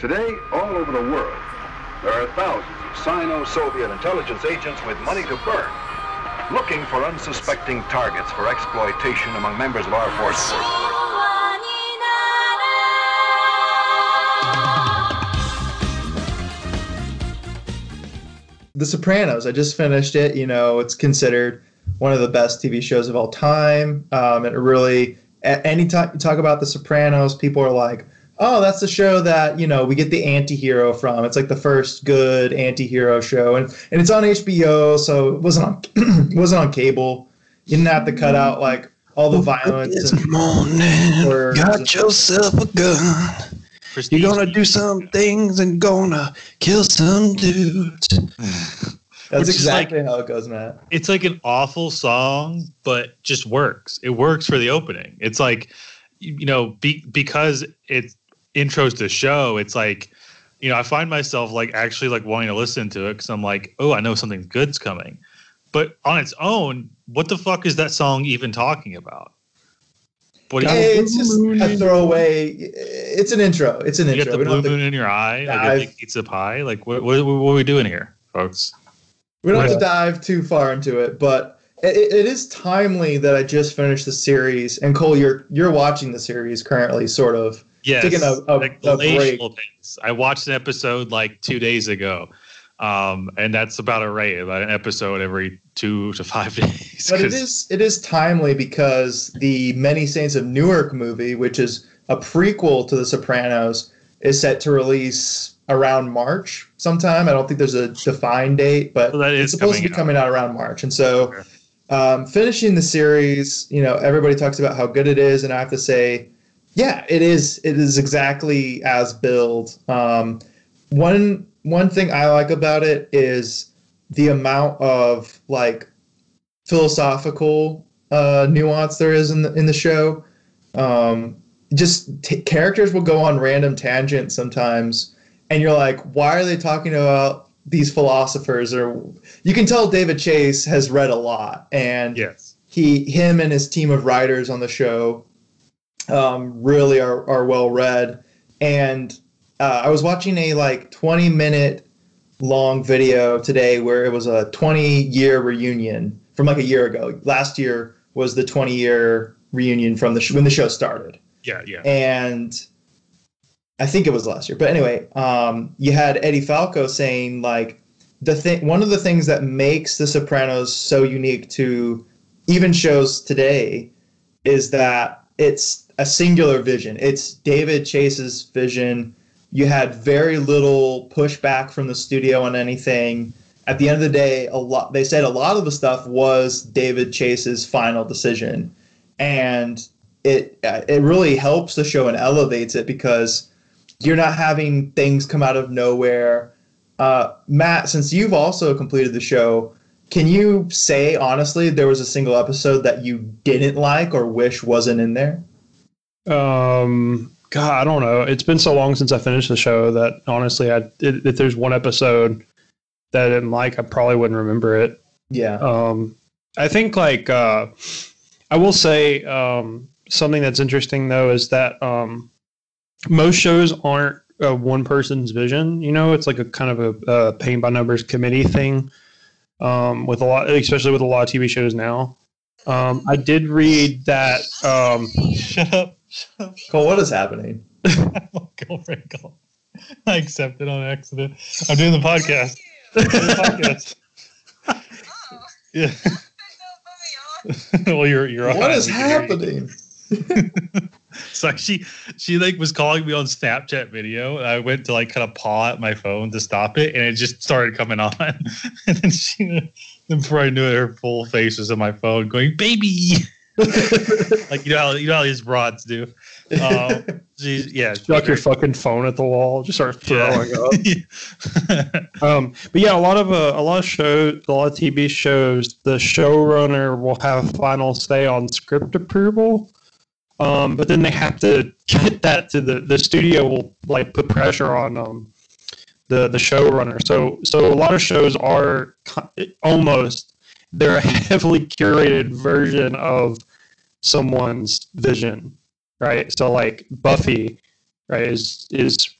Today, all over the world, there are thousands of Sino-Soviet intelligence agents with money to burn, looking for unsuspecting targets for exploitation among members of our forces. The Sopranos. I just finished it. You know, it's considered one of the best TV shows of all time. Um, it really, anytime you talk about The Sopranos, people are like, "Oh, that's the show that you know we get the anti-hero from." It's like the first good anti-hero show, and and it's on HBO, so it wasn't on it wasn't on cable. You didn't have to cut out like all the violence. This and morning, got yourself a gun. Prestige You're gonna do some things and gonna kill some dudes. That's Which is exactly how it goes, Matt. it's like an awful song, but just works. It works for the opening. It's like, you you know, be, because it intros to show. It's like, you know, I find myself like actually like wanting to listen to it because I'm like, oh, I know something good's coming. But on its own, what the fuck is that song even talking about? What do you, It's just a throwaway. It's an intro. It's an you intro. got the blue have to moon in your eye, like dive- a big pizza pie. Like, what, what, what are we doing here, folks? We don't have to dive too far into it, but it, it is timely that I just finished the series. And Cole, you're you're watching the series currently, sort of. Yes, Taking a- a- like a break. pace. I watched an episode like two days ago, um, and that's about a rate, about an episode every two to five days. But it is it is timely because the Many Saints of Newark movie, which is a prequel to The Sopranos, is set to release around March sometime. I don't think there's a defined date, but Well, it's supposed to be coming coming out around March. And so, um, finishing the series, you know, everybody talks about how good it is, and I have to say, yeah, it is. It is exactly as billed. Um, one one thing I like about it is the amount of like philosophical uh, nuance there is in the in the show. Um, just t- characters will go on random tangents sometimes, and you're like, why are they talking about these philosophers? Or you can tell David Chase has read a lot, and yes, he him and his team of writers on the show um, really are, are well read and uh, i was watching a like 20 minute long video today where it was a 20 year reunion from like a year ago last year was the 20 year reunion from the sh- when the show started yeah, yeah. and I think it was last year. But anyway, um, you had Edie Falco saying like the thing. One of the things that makes The Sopranos so unique to even shows today is that it's a singular vision. It's David Chase's vision. You had very little pushback from the studio on anything. At the end of the day, a lot they said a lot of the stuff was David Chase's final decision, and it uh, it really helps the show and elevates it because you're not having things come out of nowhere. Uh, Matt, since you've also completed the show, can you say honestly there was a single episode that you didn't like or wish wasn't in there? Um, God, I don't know. It's been so long since I finished the show that honestly, I if if there's one episode that I didn't like, I probably wouldn't remember it. Yeah. Um, I think like uh, I will say um, something that's interesting though is that um, most shows aren't a one person's vision. You know, it's like a kind of a, a paint by numbers committee thing. Um, with a lot, especially with a lot of TV shows now. Um, I did read that. Um, Shut up. Shut. Cole, what is happening? Go for it, go. I accepted on accident. I'm doing the podcast. I'm doing the podcast. Oh. yeah. well, you're you're. What on. is We can hear happening? So she she like was calling me on Snapchat video. And I went to like kind of paw at my phone to stop it, and it just started coming on. and then she, then before I knew it, her full face was on my phone, going "baby," like you know how you know how these broads do. Um, she's yeah, chuck your fucking phone at the wall, just start throwing up. Um, but yeah, a lot of uh, a lot of shows, a lot of TV shows, the showrunner will have final say on script approval. Um, but then they have to get that to the the studio will like put pressure on um the the showrunner. So so a lot of shows are almost they're a heavily curated version of someone's vision, right? So like Buffy, right, is is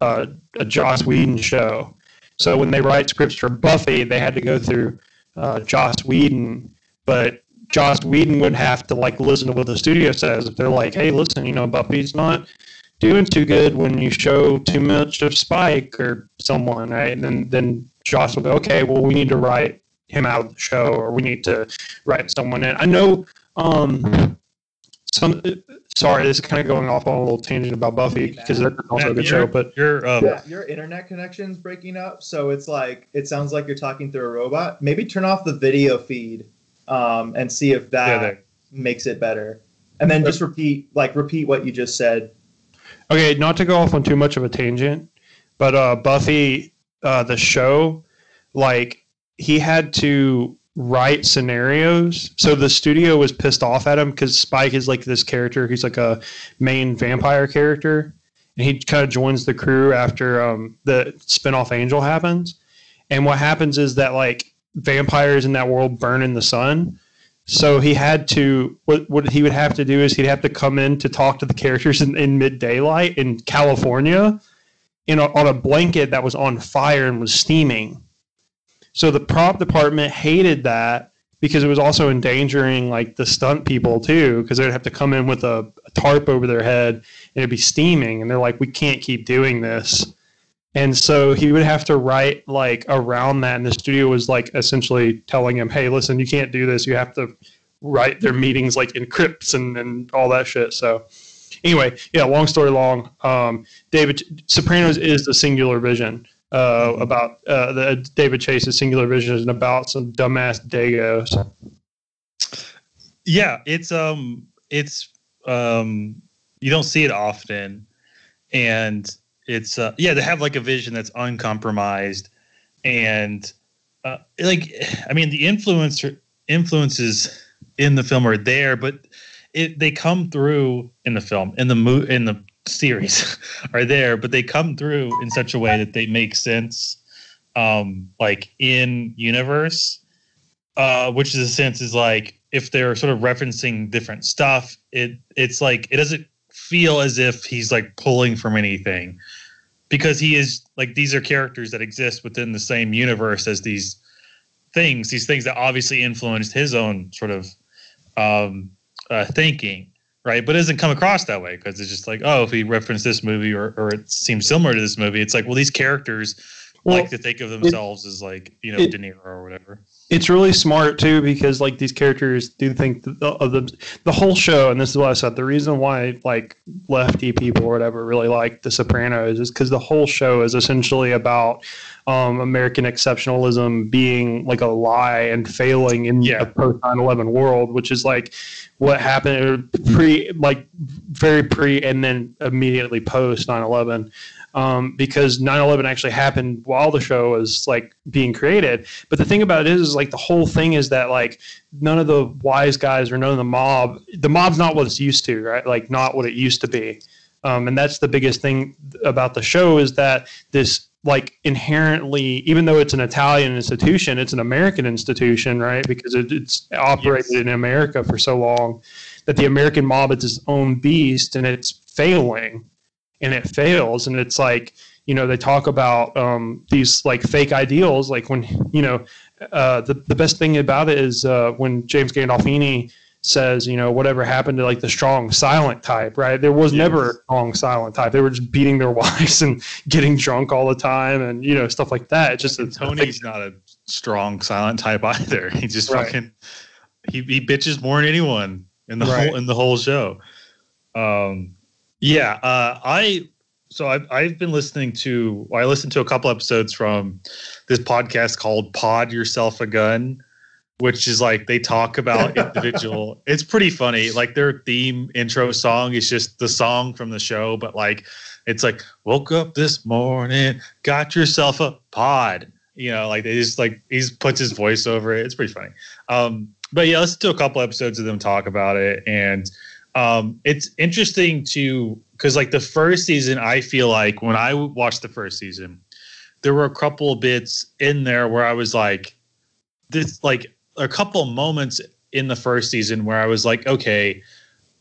uh, a Joss Whedon show. So when they write scripts for Buffy, they had to go through uh, Joss Whedon, but Joss Whedon would have to like listen to what the studio says. If they're like, "Hey, listen, you know, Buffy's not doing too good when you show too much of Spike or someone, right?" And then then Joss will go, "Okay, well, we need to write him out of the show, or we need to write someone in." I know. Um, some sorry, this is kind of going off on a little tangent about Buffy because that's also a good show, but You're um, Yeah, your internet connection's breaking up, so it's like it sounds like you're talking through a robot. Maybe turn off the video feed um, and see if that Yeah, makes it better. And then just repeat, like repeat what you just said. Okay, not to go off on too much of a tangent, but uh, Buffy, uh, the show, like he had to write scenarios. So the studio was pissed off at him because Spike is like this character. He's like a main vampire character, and he kind of joins the crew after um, the spinoff Angel happens. And what happens is that like vampires in that world burn in the sun. So he had to what what he would have to do is he'd have to come in to talk to the characters in, in mid daylight in California, in a, on a blanket that was on fire and was steaming. So the prop department hated that because it was also endangering like the stunt people too, because they'd have to come in with a, a tarp over their head and it'd be steaming, and they're like, we can't keep doing this. And so he would have to write like around that, and the studio was like essentially telling him, "Hey, listen, you can't do this. You have to write their meetings like in crypts and and all that shit." So anyway, yeah, long story long, um, David Sopranos is the singular vision uh, about uh, the David Chase's singular vision and about some dumbass dagos. yeah it's um it's um you don't see it often. And it's uh yeah to have like a vision that's uncompromised. And uh like i mean the influencer influences in the film are there but it they come through in the film in the mo- in the series are there but they come through in such a way that they make sense um like in universe uh, which is a sense is like if they're sort of referencing different stuff, it it's like it doesn't feel as if he's like pulling from anything because he is like these are characters that exist within the same universe as these things, these things that obviously influenced his own sort of um, uh, thinking, right? But it doesn't come across that way because it's just like, oh, if he referenced this movie or, or it seems similar to this movie, it's like, well, these characters Well, like to think of themselves as like you know it- De Niro or whatever. It's really smart too because like these characters do think th- of them the whole show and this is what i said the reason why like lefty people or whatever really like the sopranos is because the whole show is essentially about um, american exceptionalism being like a lie and failing in Yeah. a post 9-11 world which is like what happened pre like very pre and then immediately post 9-11 um, because 9-11 actually happened while the show was like being created. But the thing about it is, is like the whole thing is that like none of the wise guys or none of the mob the mob's not what it's used to right? Like not what it used to be. Um, and that's the biggest thing about the show is that this like inherently even though it's an italian institution it's an american institution right? Because it, it's operated Yes. in america for so long that the american mob is its own beast and it's failing and it fails and it's like you know they talk about um, these like fake ideals like when you know uh, the, the best thing about it is uh, when james gandolfini says you know whatever happened to like the strong silent type right there was Yes. never a strong silent type they were just beating their wives and getting drunk all the time and you know stuff like that it's just And a, Tony's not a strong silent type either. He just Right. fucking he, he bitches more than anyone in the Right. whole in the whole show. Um yeah, uh I so I've I've been listening to I listened to a couple episodes from this podcast called Pod Yourself a Gun, which is like they talk about individual it's pretty funny. Like their theme intro song is just the song from the show, but like it's like woke up this morning, got yourself a pod. You know, like they just like he puts his voice over it. It's pretty funny. Um, but yeah, listen to a couple episodes of them talk about it, and um, it's interesting to because like the first season, I feel like when I watched the first season, there were a couple of bits in there where I was like, this like a couple moments in the first season where I was like, okay,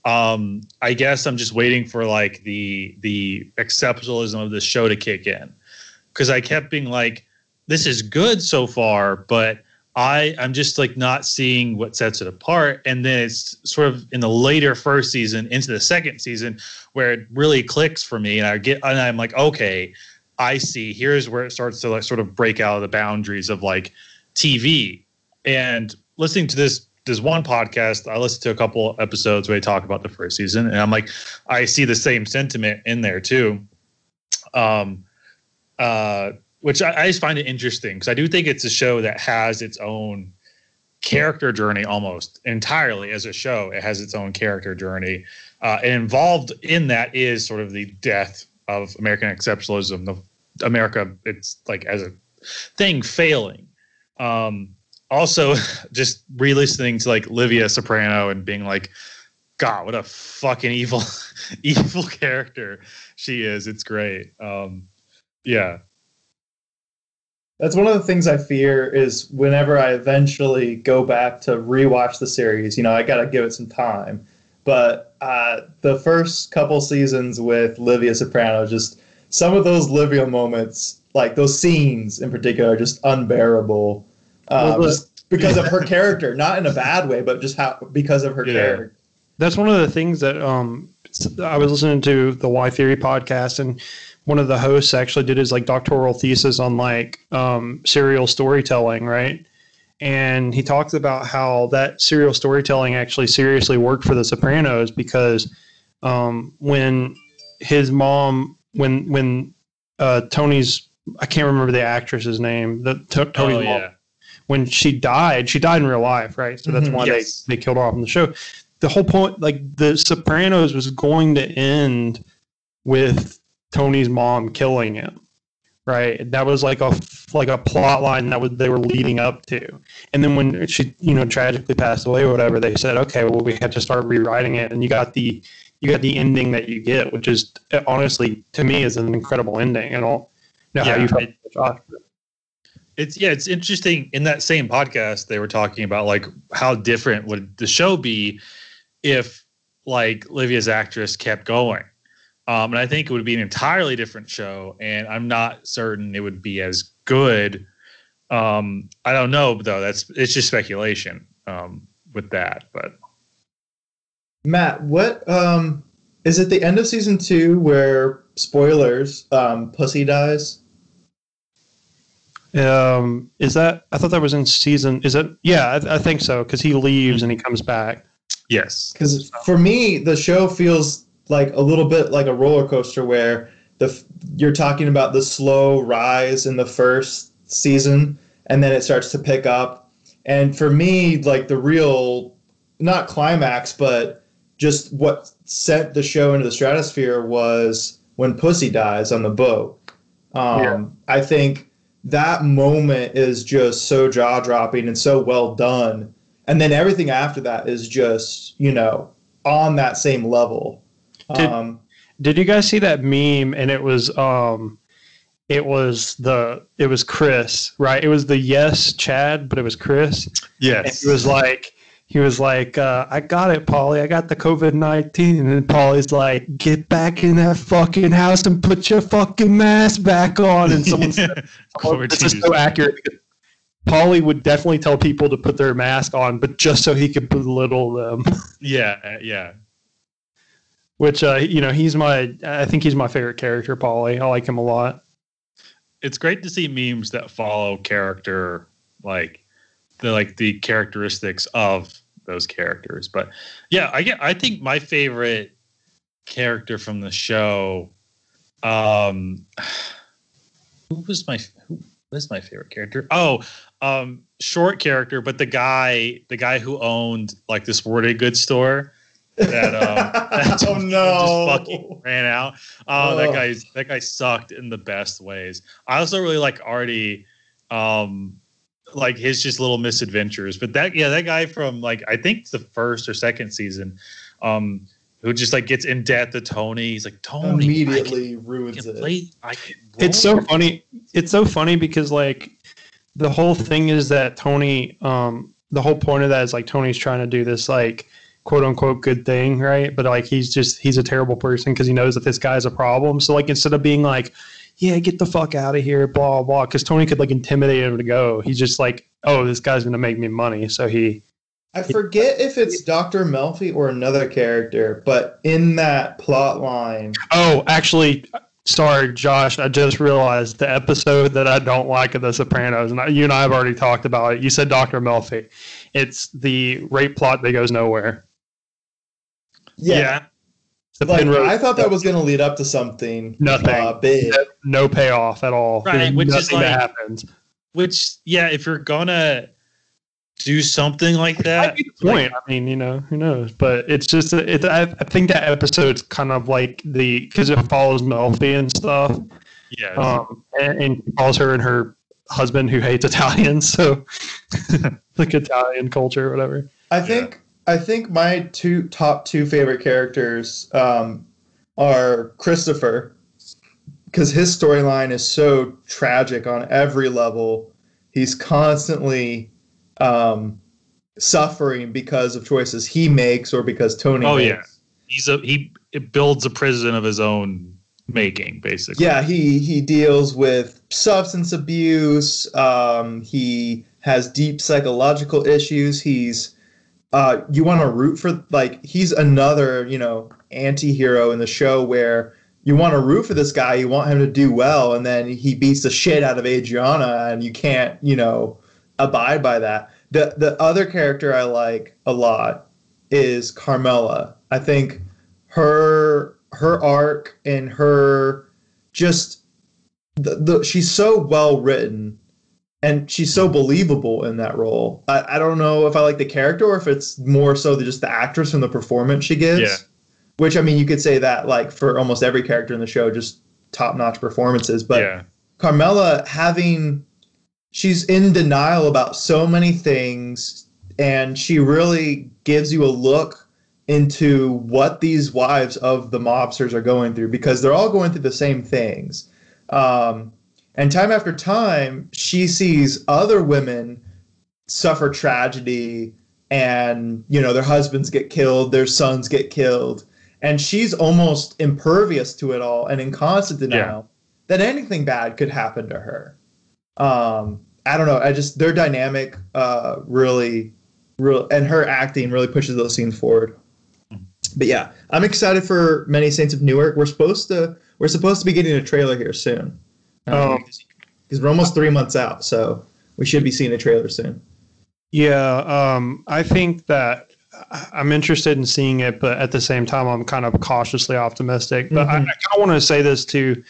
um, I guess I'm just waiting for like the the exceptionalism of the show to kick in, because I kept being like, this is good so far, but I I'm just like not seeing what sets it apart. And then it's sort of in the later first season into the second season where it really clicks for me, and I get and I'm like, okay, I see. Here's where it starts to like sort of break out of the boundaries of like TV. And listening to this this one podcast, I listened to a couple episodes where they talk about the first season, and I'm like, I see the same sentiment in there too. Um, uh, which I, I just find it interesting because I do think it's a show that has its own character journey almost entirely as a show. It has its own character journey, uh, and involved in that is sort of the death of American exceptionalism, the America. It's like as a thing failing. Um, also, just re-listening to like Livia Soprano and being like, God, what a fucking evil, evil character she is. It's great. Um, yeah, That's one of the things I fear is whenever I eventually go back to rewatch the series, you know, I got to give it some time. But uh, the first couple seasons with Livia Soprano, just some of those Livia moments, like those scenes in particular, are just unbearable. Um, Well, just because of her character, not in a bad way, but just how because of her Yeah. character. that's one of the things that um I was listening to the Why Theory podcast and one of the hosts actually did his like doctoral thesis on like um serial storytelling, right? And he talks about how that serial storytelling actually seriously worked for the Sopranos because um when his mom when when uh Tony's I can't remember the actress's name, the to, Tony's oh, mom yeah. when she died, she died in real life, right? So that's Mhm. why Yes. they, they killed her off in the show. The whole point, like The Sopranos, was going to end with Tony's mom killing him, right? That was like a like a plot line that was they were leading up to. And then when she, you know, tragically passed away or whatever, they said, okay, well, we had to start rewriting it, and you got the you got the ending that you get, which is honestly to me is an incredible ending. Don't know how Yeah, you felt, Josh. It's yeah, it's interesting. In that same podcast, they were talking about like how different would the show be if like Livia's actress kept going. Um, and I think it would be an entirely different show, and I'm not certain it would be as good. Um, I don't know though. That's it's just speculation um, with that, but Matt, what um is it the end of season two where spoilers, um, Pussy dies? Um, is that? I thought that was in season. Is it? Yeah, I, I think so because he leaves and he comes back. yes, Because for me, the show feels like a little bit like a roller coaster where the you're talking about the slow rise in the first season, and then it starts to pick up. And for me, like the real, not climax, but just what sent the show into the stratosphere was when Pussy dies on the boat. Um, Yeah. I think that moment is just so jaw dropping and so well done. And then everything after that is just, you know, on that same level. Did- um, Did you guys see that meme? And it was um, it was the it was Chris, right? It was the yes Chad, but it was Chris. And yes, he was like, he was like, uh, I got it, Paulie. I got the COVID nineteen. And Paulie's like, get back in that fucking house and put your fucking mask back on. And someone said, Oh, this is so accurate. Paulie would definitely tell people to put their mask on, but just so he could belittle them. yeah, yeah. Which, uh, you know, he's my. I think he's my favorite character, Paulie. I like him a lot. it's great to see memes that follow character like the like the characteristics of those characters but yeah i get i think my favorite character from the show um who was my who was my favorite character oh um short character but the guy the guy who owned like this sporting goods store that um that oh no! just fucking ran out. Oh, that guy's that guy sucked in the best ways. I also really like Artie, um, like his just little misadventures. But that yeah, that guy from like I think the first or second season, um, who just like gets in debt to Tony. He's like Tony, Immediately I ruins can, it. play. I can It's so funny. It's so funny because like the whole thing is that Tony. Um, the whole point of that is like Tony's trying to do this like quote unquote good thing, right? But like he's just he's a terrible person because he knows that this guy's a problem. So like instead of being like, yeah, get the fuck out of here, blah blah, because Tony could like intimidate him to go. He's just like, oh, this guy's gonna make me money, so he. I forget if it's Dr. Melfi or another character, but in that plot line, Oh, actually, sorry, Josh. I just realized the episode that I don't like of The Sopranos, and I, you and I have already talked about it. You said Dr. Melfi. It's the rape plot that goes nowhere. Yeah, The like Penrose- I thought that was going to lead up to something Nothing. uh, big. no payoff at all. Right, There's which is nothing that happens. Which, yeah, if you're gonna do something like Might that, be the point. I mean, you know, who knows? But it's just, it, I, I think that episode's kind of like the because it follows Melfi and stuff, yeah, um, and, and calls her and her husband who hates Italians, so like Italian culture, or whatever. I think I think my two top two favorite characters um, are Christopher because his storyline is so tragic on every level. He's constantly um, suffering because of choices he makes or because Tony. Oh, makes. yeah. he's a he builds a prison of his own making, basically. Yeah, he he deals with substance abuse. Um, he has deep psychological issues. He's uh, you want to root for like he's another you know anti-hero in the show where you want to root for this guy. You want him to do well, and then he beats the shit out of Adriana, and you can't you know abide by that. The the other character I like a lot is Carmela. I think her her arc and her just the, the she's so well written and she's so believable in that role. I, I don't know if I like the character or if it's more so the, just the actress and the performance she gives. Yeah. Which I mean, you could say that like for almost every character in the show, just top notch performances. But yeah, Carmela having she's in denial about so many things and she really gives you a look into what these wives of the mobsters are going through because they're all going through the same things um, and time after time she sees other women suffer tragedy and you know their husbands get killed their sons get killed. And she's almost impervious to it all and in constant denial that anything bad could happen to her. Um i don't know. I just their dynamic uh really real and her acting really pushes those scenes forward. But yeah i'm excited for many saints of newark. We're supposed to we're supposed to be getting a trailer here soon Oh. because we're almost three months out so we should be seeing a trailer soon Yeah, um, I think that I- I'm interested in seeing it, but at the same time, I'm kind of cautiously optimistic. But I, I Mhm. kind of want to say this to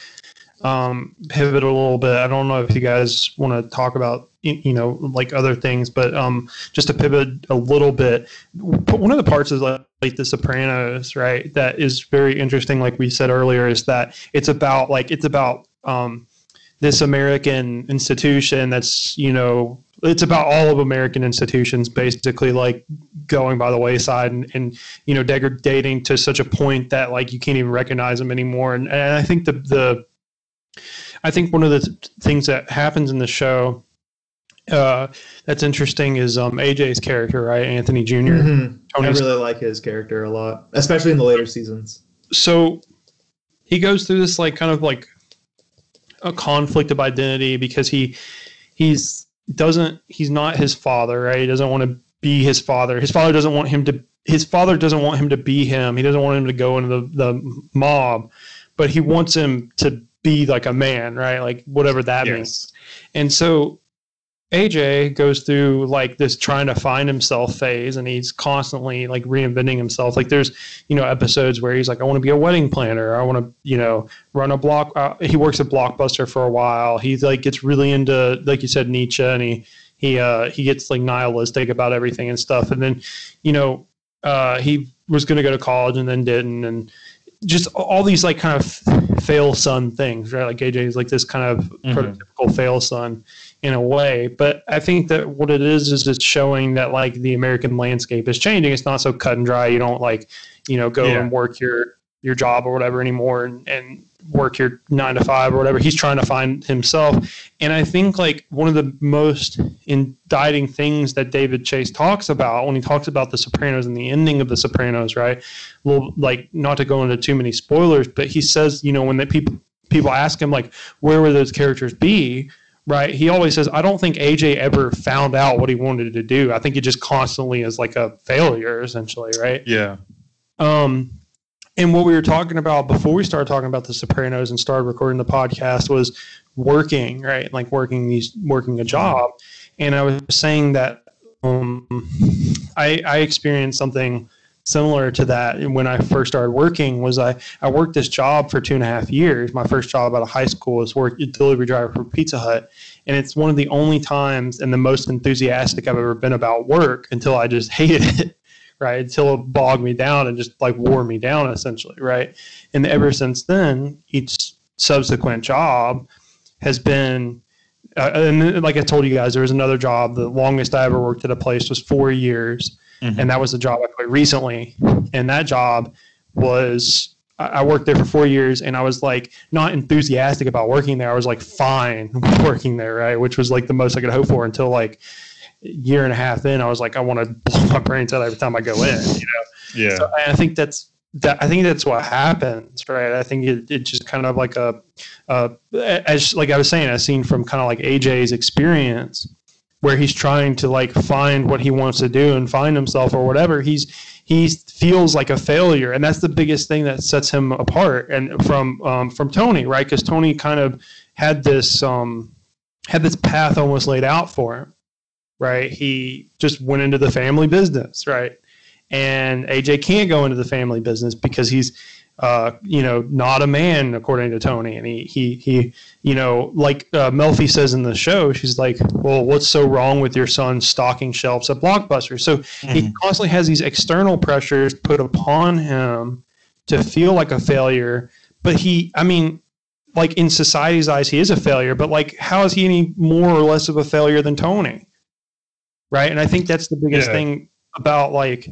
um, pivot a little bit. I don't know if you guys want to talk about you know like other things, but um, just to pivot a little bit, one of the parts is like, like The Sopranos, right? That is very interesting. Like we said earlier, is that it's about like it's about um, this American institution that's you know it's about all of American institutions basically like going by the wayside and, and you know degrading to such a point that like you can't even recognize them anymore. And, and I think the the I think one of the th- things that happens in the show uh, that's interesting is um, AJ's character right? Anthony junior. Mhm. i really like his character a lot especially in the later seasons. So he goes through this like kind of like a conflict of identity because he he's doesn't he's not his father right? He doesn't want to be his father. His father doesn't want him to his father doesn't want him to be him. He doesn't want him to go into the, the mob but he wants him to be like a man right? Like whatever that means. And so AJ goes through like this trying to find himself phase and he's constantly like reinventing himself. Like there's, you know, episodes where he's like, I want to be a wedding planner. I want to, you know, run a block. Uh, he works at Blockbuster for a while. He like gets really into, like you said, Nietzsche and he, he, uh, he gets like nihilistic about everything and stuff. And then, you know, uh, he was going to go to college and then didn't. And just all these like kind of fail son things, right? Like AJ is like this kind of Mhm. prototypical fail son in a way. But I think that what it is is it's showing that like the American landscape is changing. It's not so cut and dry. You don't like, you know, go Yeah. and work your your job or whatever anymore. And and work your nine to five or whatever. He's trying to find himself. And I think like one of the most indicting things that David Chase talks about when he talks about the Sopranos and the ending of the Sopranos, right? Well, like not to go into too many spoilers, but he says, you know, when the people people ask him like, where would those characters be? Right. He always says, I don't think AJ ever found out what he wanted to do. I think it just constantly is like a failure, essentially. Right. Yeah. Um, and what we were talking about before we started talking about the Sopranos and started recording the podcast was working, right? Like working these, working a job. And I was saying that um, I, I experienced something similar to that when I first started working. Was I I worked this job for two and a half years. My first job out of high school was work delivery driver for Pizza Hut, and it's one of the only times and the most enthusiastic I've ever been about work until I just hated it right? Until it bogged me down and just like wore me down essentially, right? And ever since then, each subsequent job has been, uh, and like I told you guys, there was another job. The longest I ever worked at a place was four years, Mhm. and that was the job I quit recently. And that job was. I I worked there for four years and I was like not enthusiastic about working there. I was like fine working there, right? Which was like the most I could hope for until like year and a half in, I was like, I want to blow my brains out every time I go in. You know, Yeah. so I think that's that. I think that's what happens, right? I think it, it just kind of like a, uh, as like I was saying, I've seen from kind of like AJ's experience, where he's trying to like find what he wants to do and find himself or whatever. He's he feels like a failure, and that's the biggest thing that sets him apart and from um, from Tony, right? Because Tony kind of had this um, had this path almost laid out for him right? He just went into the family business, right? And AJ can't go into the family business because he's, uh, you know, not a man according to Tony. And he, he, he, you know, like uh, Melfi says in the show, she's like, "Well, what's so wrong with your son stocking shelves at Blockbuster?" So he constantly has these external pressures put upon him to feel like a failure. But he, I mean, like in society's eyes, he is a failure. But like, how is he any more or less of a failure than Tony? right? And I think that's the biggest Yeah. thing about like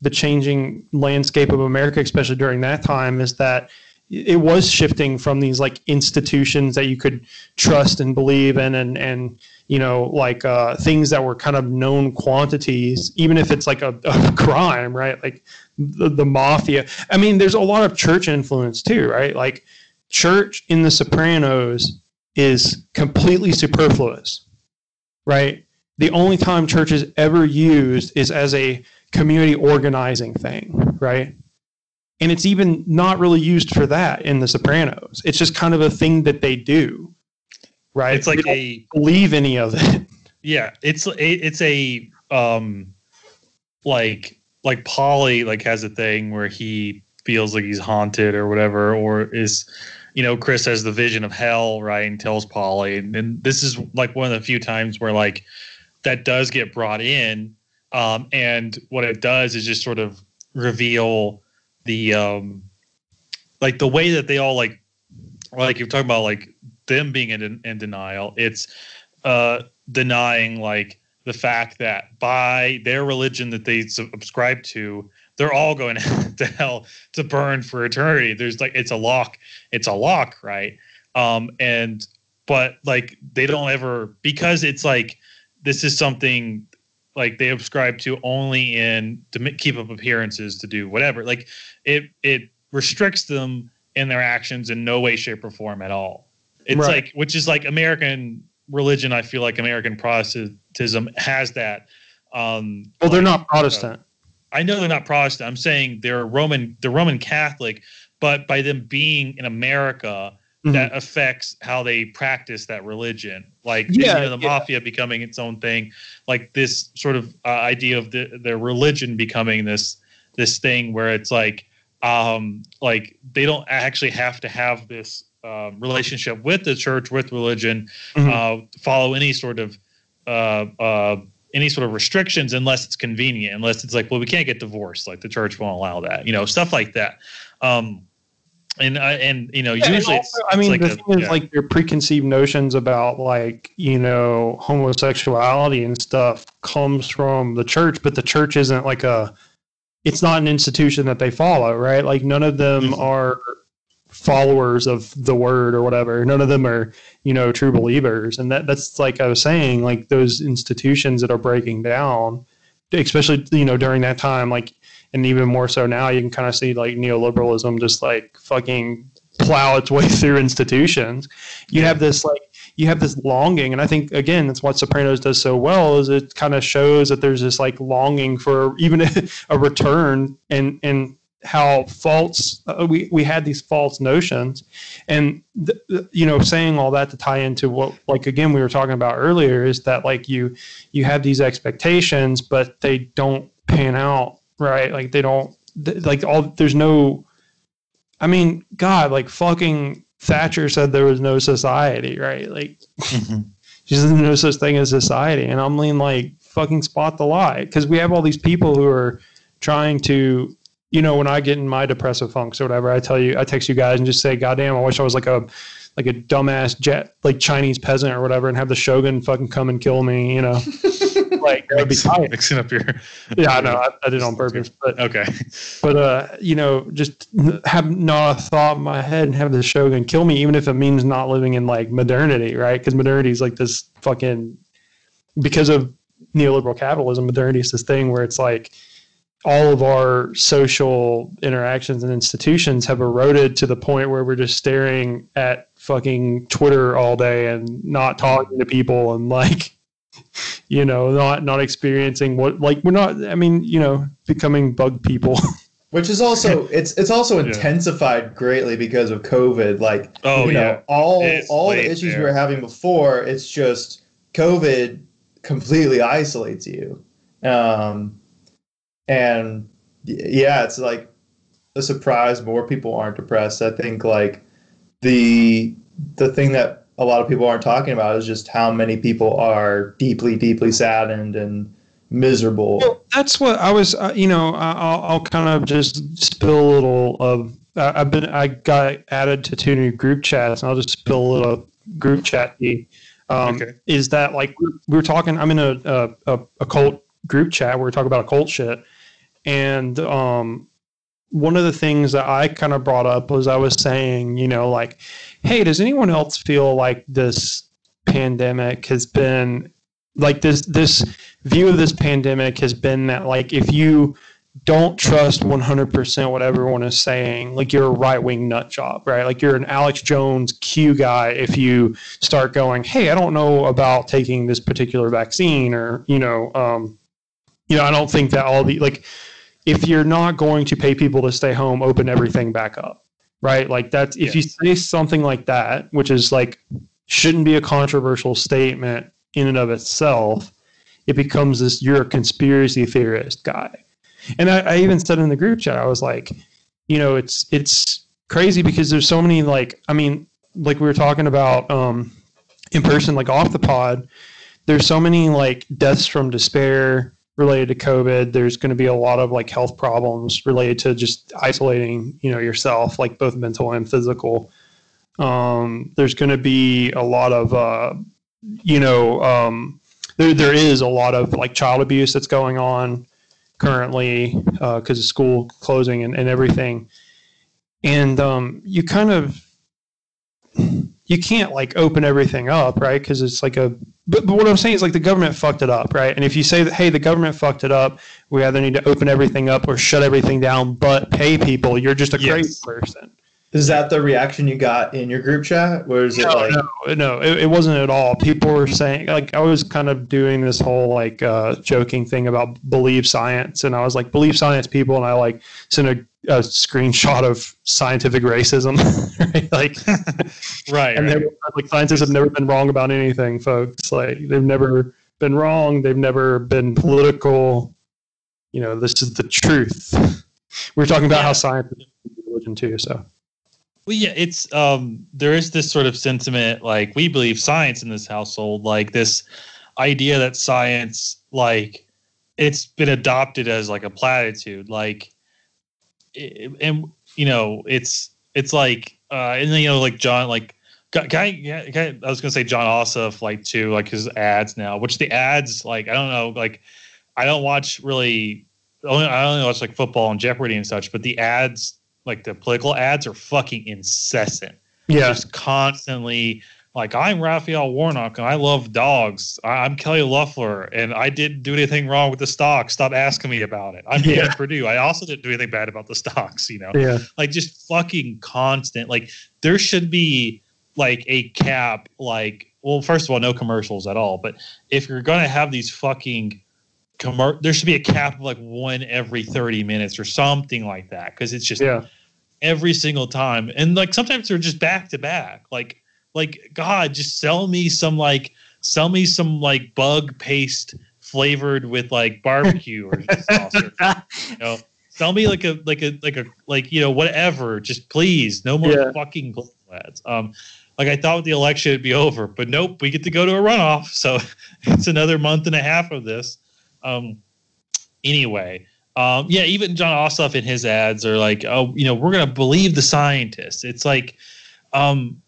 the changing landscape of America, especially during that time, is that it was shifting from these like institutions that you could trust and believe in, and and you know like uh, things that were kind of known quantities, even if it's like a, a crime, right? Like the, the mafia. I mean, there's a lot of church influence too, right? Like church in The Sopranos is completely superfluous, right? the only time church is ever used is as a community organizing thing, right? And it's even not really used for that in The Sopranos. It's just kind of a thing that they do, right? It's like a believe any of it. yeah. It's it's a um like like Paulie like has a thing where he feels like he's haunted or whatever, or is you know Chris has the vision of hell, right? And tells Paulie, and, and this is like one of the few times where like that does get brought in, um, and what it does is just sort of reveal the um like the way that they all like like you're talking about like them being in, in denial. It's uh denying like the fact that by their religion that they subscribe to they're all going to hell to burn for eternity. There's like it's a lock. It's a lock right? Um and but like they don't ever because it's like this is something like they subscribe to only in to keep up appearances to do whatever like it it restricts them in their actions in no way shape or form at all it's Right. like which is like american religion i feel like american protestantism has that um Well, they're like, not Protestant. I know they're not Protestant. I'm saying they're Roman. They're Roman Catholic, but by them being in America, Mhm. that affects how they practice that religion. Like Yeah, you know, the yeah. mafia becoming its own thing. Like this sort of uh, idea of the their religion becoming this this thing where it's like um like they don't actually have to have this um, relationship with the church with religion Mhm. uh, follow any sort of uh, uh, any sort of restrictions unless it's convenient, unless it's like, well, we can't get divorced, like the church won't allow that, you know, stuff like that. Um, and I and you know, Yeah, usually also, it's, I mean, it's the like thing a- is, yeah. like, your preconceived notions about, like, you know, homosexuality and stuff comes from the church, but the church isn't like a, it's not an institution that they follow, right? Like, none of them Mhm. are followers of the word or whatever. None of them are, you know, true believers. And that that's like I was saying, like those institutions that are breaking down, especially you know during that time, like and even more so now, you can kind of see like neoliberalism just like fucking plow its way through institutions. You have this like you have this longing, and I think again that's what Sopranos does so well is it kind of shows that there's this like longing for even a return and and how false uh, we we had these false notions, and th- th- you know saying all that to tie into what like again we were talking about earlier is that like you you have these expectations but they don't pan out right like they don't th- like all there's no I mean, God, like fucking Thatcher said there was no society, right? Like, mm-hmm. she said there's no such thing as society. And I'm leaning like, fucking spot the lie. Because we have all these people who are trying to, you know, when I get in my depressive funks or whatever, I tell you, I text you guys and just say, God damn, I wish I was like a, like a dumbass jet, like Chinese peasant or whatever, and have the shogun fucking come and kill me, you know? like, that would be tight. mixing up your. Yeah, I know. I, I did it on purpose. But Okay. but uh, you know, just have not a thought in my head and have the shogun kill me, even if it means not living in like modernity, right? Because modernity is like this fucking because of neoliberal capitalism. Modernity is this thing where it's like all of our social interactions and institutions have eroded to the point where we're just staring at fucking Twitter all day and not talking to people and like you know not not experiencing what like we're not i mean you know becoming bug people Which is also it's it's also Yeah. intensified greatly because of COVID. Like Oh, you know, yeah. all It's all the issues we were having before, it's just COVID completely isolates you. Um and yeah, it's like a surprise more people aren't depressed. I think like the the thing that a lot of people aren't talking about is just how many people are deeply, deeply saddened and miserable. Well, that's what I was. Uh, you know, I- I'll, I'll kind of just spill a little of. Uh, I've been. I got added to two new group chats, and I'll just spill a little group chat. Um, Okay. Is that like we we were talking? I'm in a a, a, a cult group chat where we're talking about cult shit, and um, one of the things that I kind of brought up was I was saying, you know, like, hey, does anyone else feel like this pandemic has been like this this view of this pandemic has been that like if you don't trust 100% what everyone is saying like you're a right-wing nut job right? Like you're an alex jones q guy if you start going hey i don't know about taking this particular vaccine or you know um, you know i don't think that all the like if you're not going to pay people to stay home open everything back up right? Like that's if you say something like that which is like shouldn't be a controversial statement in and of itself it becomes this you're a conspiracy theorist guy. And I, I even said in the group chat i was like you know it's it's crazy because there's so many like i mean like we were talking about um in person like off the pod there's so many like deaths from despair related to covid there's going to be a lot of like health problems related to just isolating you know yourself like both mental and physical. Um there's going to be a lot of uh you know um there, there is a lot of like child abuse that's going on currently because of school closing and, and everything. And um, you kind of you can't like open everything up right because it's like a but, but what i'm saying is like the government fucked it up right and if you say that hey the government fucked it up we either need to open everything up or shut everything down but pay people you're just a Yes. crazy person Is that the reaction you got in your group chat? Or is it no, like no, no, it, it wasn't at all. People were saying, like, I was kind of doing this whole like uh, joking thing about believe science, and I was like, believe science, people, and I like sent a, a screenshot of scientific racism, right? Like, Right. and right. like, scientists have never been wrong about anything, folks. Like, they've never been wrong. They've never been political. You know, this is the truth. We are talking about how science is religion too. So. Well, yeah, it's um, there is this sort of sentiment like we believe science in this household, like this idea that science, like it's been adopted as like a platitude, like, and you know, it's it's like, uh, and then you know, like John, like, I, yeah, I, I was gonna say Jon Ossoff, like too, like his ads now, which the ads, like, I don't know, like, I don't watch really, only I only watch like football and Jeopardy and such, but the ads like the political ads are fucking incessant. Yeah. Just constantly like I'm Raphael Warnock and I love dogs. I- I'm Kelly Loeffler and I didn't do anything wrong with the stocks. Stop asking me about it. I'm Yeah. Dan Perdue. I also didn't do anything bad about the stocks. You know, Yeah. like just fucking constant. Like there should be like a cap. Like well, first of all, no commercials at all. But if you're gonna have these fucking commer, there should be a cap of like one every 30 minutes or something like that because it's just Yeah. every single time and like sometimes they're just back to back like like god just sell me some like sell me some like bug paste flavored with like barbecue or sauce or, you know sell me like a like a like a like you know whatever just please no more Yeah. fucking ads um like i thought the election would be over but nope we get to go to a runoff so it's another month and a half of this um anyway um, yeah, even Jon Ossoff in his ads are like, oh, you know, we're gonna believe the scientists. It's like, um,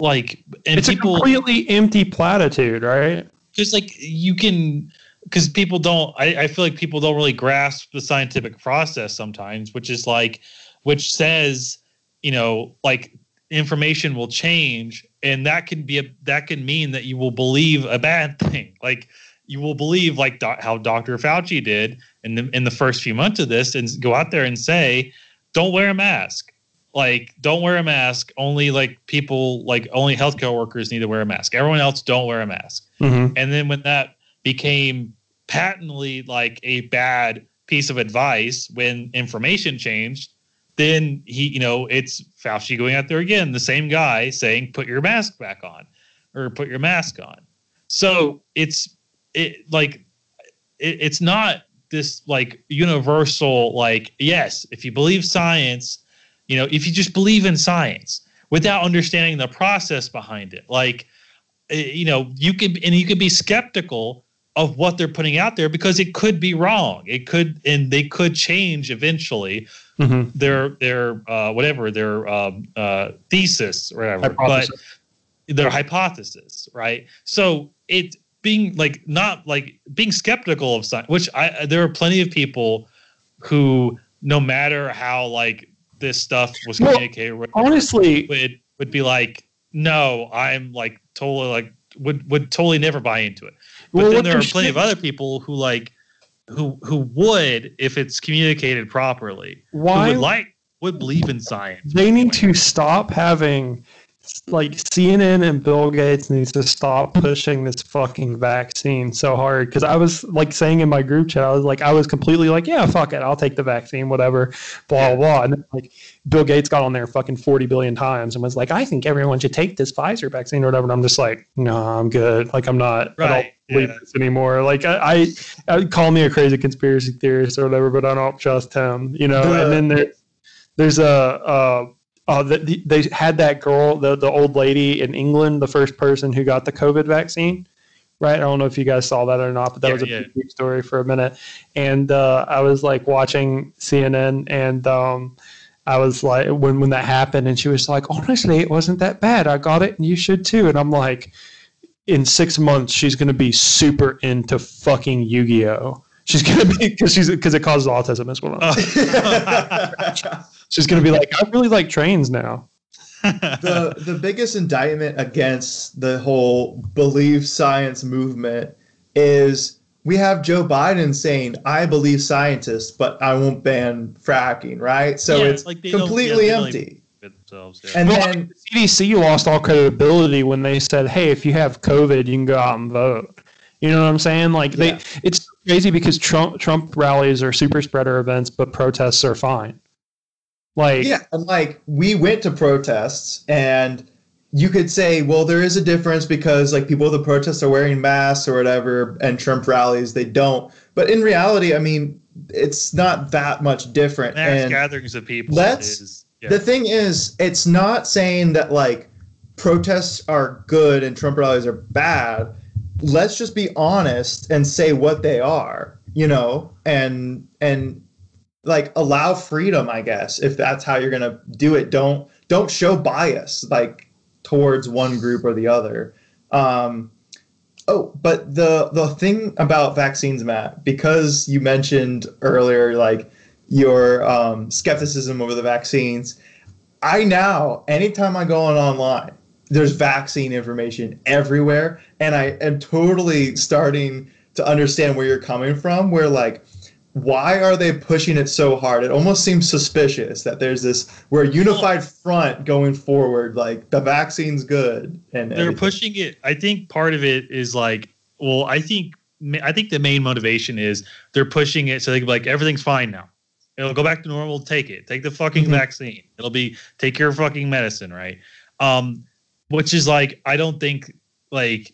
like, and It's people a completely empty platitude, right? Because like you can, because people don't. I, I feel like people don't really grasp the scientific process sometimes, which is like, which says, you know, like information will change, and that can be a that can mean that you will believe a bad thing, like. You will believe like doc, how Dr. Fauci did in the in the first few months of this, and go out there and say, "Don't wear a mask." Like, don't wear a mask. Only like people, like only healthcare workers need to wear a mask. Everyone else don't wear a mask. Mm-hmm. And then when that became patently like a bad piece of advice when information changed, then he, you know, it's Fauci going out there again, the same guy saying, put your mask back on or put your mask on. So it's it like it, it's not this like universal like yes if you believe science you know if you just believe in science without understanding the process behind it like eh, you know you can and you can be skeptical of what they're putting out there because it could be wrong it could and they could change eventually Mm-hmm. their their uh, whatever their um, uh, thesis or whatever Hypothesis. but their hypothesis right so it being like not like being skeptical of science which i there are plenty of people who no matter how like this stuff was Well, communicated whatever, Honestly, would would be like no i'm like totally like would would totally never buy into it. But Well, then there are plenty of other people who like who who would if it's communicated properly why who would like would believe in science. they need to stop having like CNN and Bill Gates needs to stop pushing this fucking vaccine so hard. Because I was like saying in my group chat I was like I was completely like yeah fuck it I'll take the vaccine whatever blah blah blah. And then, like Bill Gates got on there fucking 40 billion times and was like I think everyone should take this Pfizer vaccine or whatever and I'm just like no I'm good. Like I'm not I don't Right, believe yeah. this anymore. Like I, I, I call me a crazy conspiracy theorist or whatever but I don't trust him you know? The- and then there there's a uh, the, they had that girl, the, the old lady in England, the first person who got the COVID vaccine, right? I don't know if you guys saw that or not, but that Yeah, was a yeah. big, big story for a minute. And uh, I was like watching CNN, and um, I was like, when when that happened, and she was like, honestly, it wasn't that bad. I got it, and you should too. And I'm like, in six months, she's gonna be super into fucking Yu Gi Oh. She's gonna be because she's because it causes autism as well. She's gonna be like, I really like trains now. the the biggest indictment against the whole believe science movement is we have Joe Biden saying I believe scientists, but I won't ban fracking, right? So Yeah, it's like they completely yeah, they don't empty. themselves, yeah. And Well, then The CDC lost all credibility when they said, "Hey, if you have COVID, you can go out and vote." You know what I'm saying? Like they, it's crazy because Trump Trump rallies are super spreader events, but protests are fine. Like, yeah, and like we went to protests and you could say, well, there is a difference because like people at the protests are wearing masks or whatever, and Trump rallies they don't. But in reality, I mean, it's not that much different. mass and gatherings of people let's- is yeah. the thing is, it's not saying that like protests are good and Trump rallies are bad. Let's just be honest and say what they are, you know, and and like allow freedom, I guess, if that's how you're gonna do it. Don't don't show bias like towards one group or the other. Um, oh, but the the thing about vaccines, Matt, because you mentioned earlier, like your um, skepticism over the vaccines. I now, anytime I go on online, there's vaccine information everywhere, and I am totally starting to understand where you're coming from. Where like, why are they pushing it so hard? It almost seems suspicious that there's this we're a unified front going forward. Like the vaccine's good, and they're everything. pushing it. I think part of it is like, well, I think I think the main motivation is they're pushing it so they can be like everything's fine now. It'll go back to normal. Take it. Take the fucking Mhm. vaccine. It'll be take your fucking medicine, right? Um, which is like I don't think like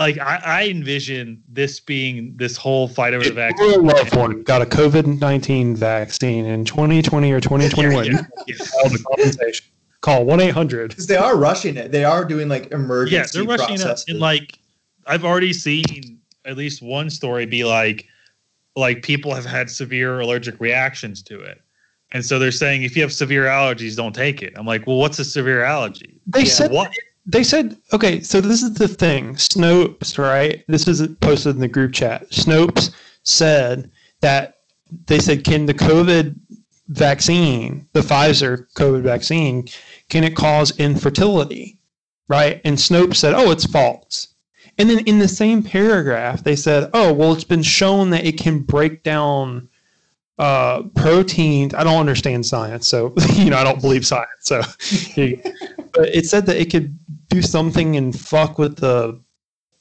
like I, I envision this being this whole fight over the vaccine. Your loved one got a COVID nineteen vaccine in 2020 or 2021. Yeah, yeah, Call the compensation. Call one eight hundred. because they are rushing it. They are doing like yeah, emergency they're rushing it. processes. And like, I've already seen at least one story be like, like people have had severe allergic reactions to it, and so they're saying if you have severe allergies, don't take it. I'm like, well, what's a severe allergy? They Yeah. said What? They said okay. So this is the thing. Snopes, right? This is posted in the group chat. Snopes said that they said can the COVID vaccine, the Pfizer COVID vaccine, can it cause infertility? Right? And Snopes said, oh, it's false. And then in the same paragraph, they said, oh, well, it's been shown that it can break down uh, proteins. I don't understand science, so you know I don't believe science. So, but it said that it could do something and fuck with the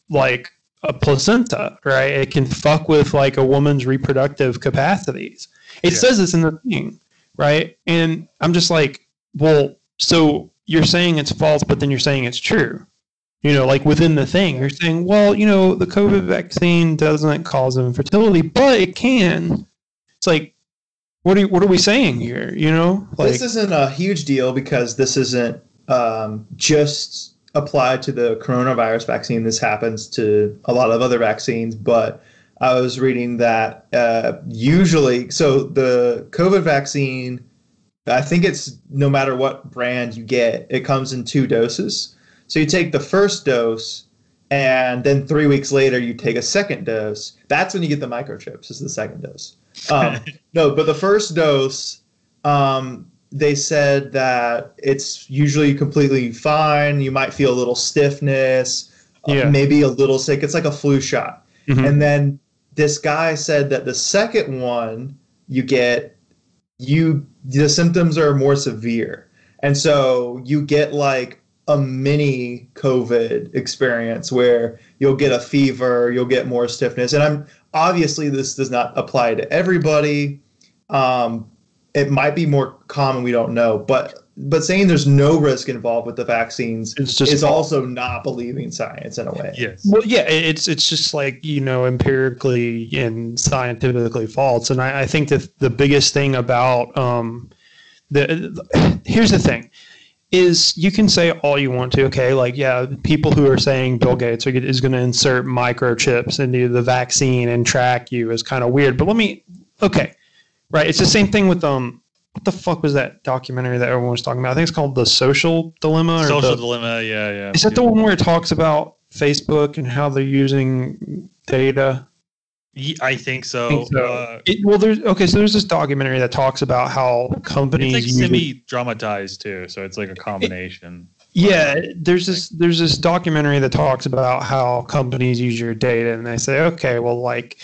like a placenta, right? It can fuck with like a woman's reproductive capacities. It Yeah. says this in the thing, right? And I'm just like, well, so you're saying it's false, but then you're saying it's true. You know, like within the thing, you're saying, well, you know, the COVID vaccine doesn't cause infertility, but it can. It's like, what are what are we saying here? You know, like this isn't a huge deal because this isn't um, just applied to the coronavirus vaccine. This happens to a lot of other vaccines, but I was reading that uh, usually, so the COVID vaccine, I think it's no matter what brand you get, it comes in two doses. So you take the first dose, and then three weeks later you take a second dose. That's when you get the microchips. Is the second dose. Um, no, but the first dose, um, they said that it's usually completely fine. You might feel a little stiffness, uh, maybe a little sick. It's like a flu shot. Mhm. And then this guy said that the second one you get, you the symptoms are more severe, and so you get like a mini COVID experience where you'll get a fever, you'll get more stiffness, and I'm obviously this does not apply to everybody. Um, it might be more common, we don't know, but but saying there's no risk involved with the vaccines it's just is also not believing science in a way. Yes. Well, yeah, it's it's just like you know empirically and scientifically false, and I, I think that the biggest thing about um, the here's the thing is you can say all you want to, okay, like yeah, people who are saying Bill Gates are, is going to insert microchips into the vaccine and track you is kind of weird, but let me okay, right? It's the same thing with um. What the fuck was that documentary that everyone was talking about? I think it's called The Social Dilemma. Or Social the, dilemma. Yeah, yeah. is that the one where it talks about Facebook and how they're using data? I think so. I think so. Uh, It, well, there's okay. So there's this documentary that talks about how companies it's like semi-dramatized too, so it's like a combination. Yeah, there's this there's this documentary that talks about how companies use your data, and they say, okay, well, like,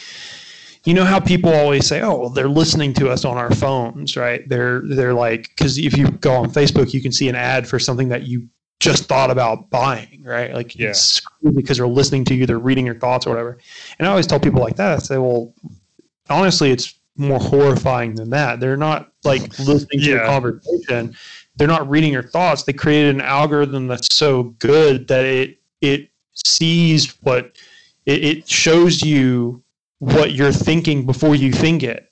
you know how people always say, oh, well, they're listening to us on our phones, right? They're they're like, because if you go on Facebook, you can see an ad for something that you just thought about buying, right? Like, Yeah. it's because they're listening to you, they're reading your thoughts or whatever. And I always tell people like that, I say, well, honestly, it's more horrifying than that. They're not like listening to your conversation. They're not reading your thoughts. They created an algorithm that's so good that it it sees what it, it shows you what you're thinking before you think it.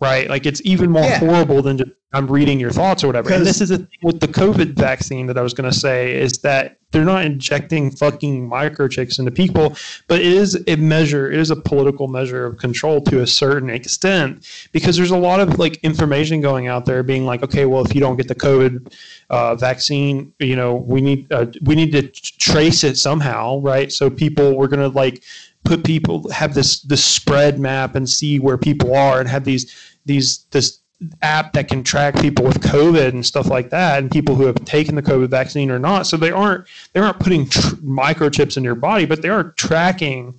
Right? Like it's even more Yeah. horrible than just I'm reading your thoughts or whatever. And this is the thing with the COVID vaccine that I was going to say is that they're not injecting fucking microchips into people, but it is a measure, it is a political measure of control to a certain extent because there's a lot of like information going out there being like, okay, well, if you don't get the COVID uh, vaccine, you know, we need uh, we need to t- trace it somehow, right? So people, we're gonna like put people have this this spread map and see where people are and have these these this app that can track people with COVID and stuff like that, and people who have taken the COVID vaccine or not. So they aren't they aren't putting tr- microchips in your body, but they are tracking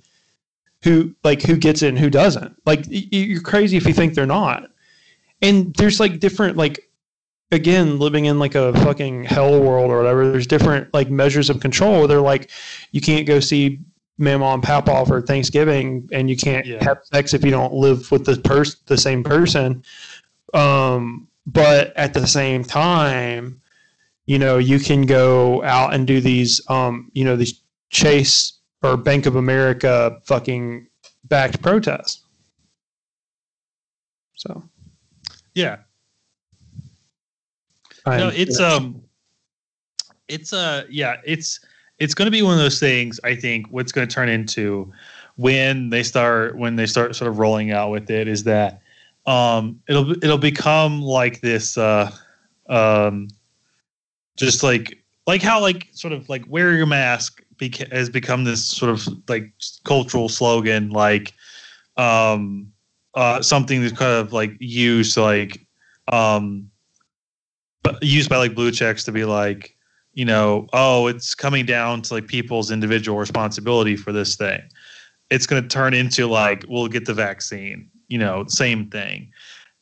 who like who gets it and who doesn't. Like you're crazy if you think they're not. And there's like different like again living in like a fucking hell world or whatever. There's different like measures of control. They're like you can't go see Mama and Papa for Thanksgiving, and you can't Yeah. have sex if you don't live with the person the same person. Um, but at the same time, you know, you can go out and do these, um, you know, these Chase or Bank of America fucking backed protests. So Yeah. I'm, no, it's um, it's uh, yeah, it's it's going to be one of those things. I think what's going to turn into when they start when they start sort of rolling out with it is that um, it'll it'll become like this uh, um, just like like how like sort of like wear your mask beca- has become this sort of like cultural slogan like um uh something that's kind of like used like um used by like blue checks to be like you know oh it's coming down to like people's individual responsibility for this thing. It's going to turn into like we'll get the vaccine you know same thing.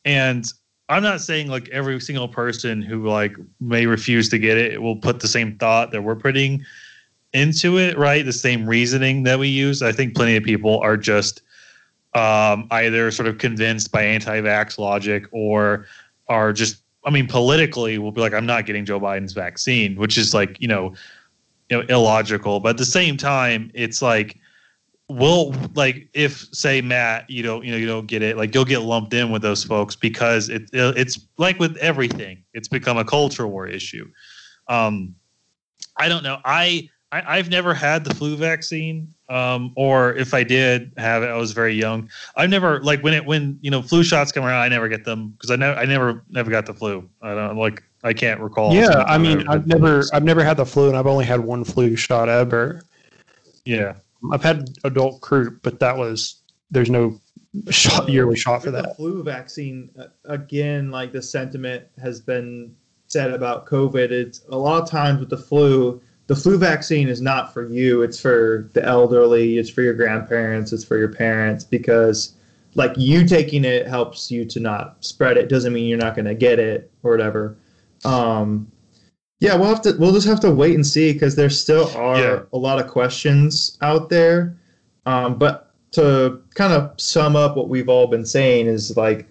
And i'm not saying like every single person who like may refuse to get it will put the same thought that we're putting into it right? The same reasoning that we use. I think plenty of people are just um, either sort of convinced by anti-vax logic or are just I mean politically will be like I'm not getting Joe Biden's vaccine, which is like, you know, you know illogical, but at the same time it's like will like if say Matt, you don't you know you don't get it, like you'll get lumped in with those folks because it it's like with everything. It's become a culture war issue. Um I don't know. I, I I've never had the flu vaccine, um, or if I did have it, I was very young. I've never like when it when you know flu shots come around, I never get them because I never I never never got the flu. I don't like I can't recall. yeah. I mean, I've never I've never had the flu, and I've only had one flu shot ever. yeah I've had adult croup, but that was there's no shot yearly shot for With The that. flu vaccine, uh, again, like the sentiment has been said about COVID. It's a lot of times with the flu, the flu vaccine is not for you. It's for the elderly. It's for your grandparents. It's for your parents because, like, you taking it helps you to not spread it. Doesn't mean you're not going to get it or whatever. Um, yeah, we'll have to. We'll just have to wait and see because there still are Yeah. a lot of questions out there. Um, but to kind of sum up what we've all been saying is like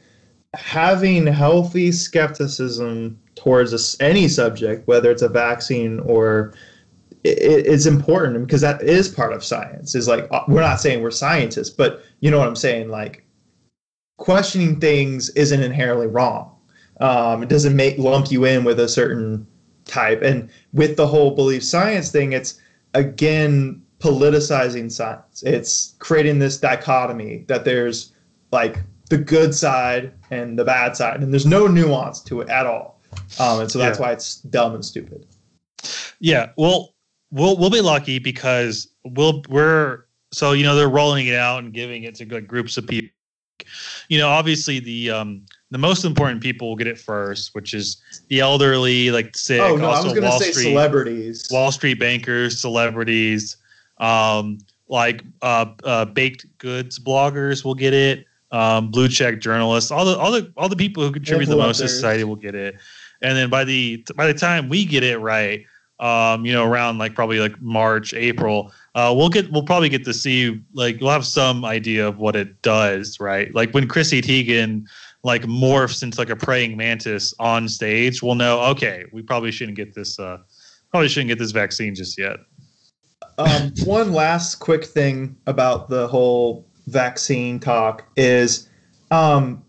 having healthy skepticism towards a any subject, whether it's a vaccine or it, it's important because that is part of science. Is like uh, we're not saying we're scientists, but you know what I'm saying. Like questioning things isn't inherently wrong. Um, it doesn't make lump you in with a certain type. And with the whole belief science thing, it's again politicizing science. It's creating this dichotomy that there's like the good side and the bad side, and there's no nuance to it at all. Um, and so that's Yeah. why it's dumb and stupid. yeah. Well, we'll we'll be lucky because we'll we're so you know they're rolling it out and giving it to good groups of people. You know, obviously the um the most important people will get it first, which is the elderly, like sick. oh no, I was going to Wall say Street, celebrities. Wall Street bankers, celebrities, um, like uh, uh, baked goods bloggers will get it. Um, blue check journalists, all the all the all the people who contribute the most to society will get it. And then by the by the time we get it right, um, you know, around like probably like March, April, uh, we'll get we'll probably get to see like we'll have some idea of what it does, right? Like when Chrissy Teigen like morphs into like a praying mantis on stage, we'll know okay, we probably shouldn't get this uh probably shouldn't get this vaccine just yet. um, one last quick thing about the whole vaccine talk is um,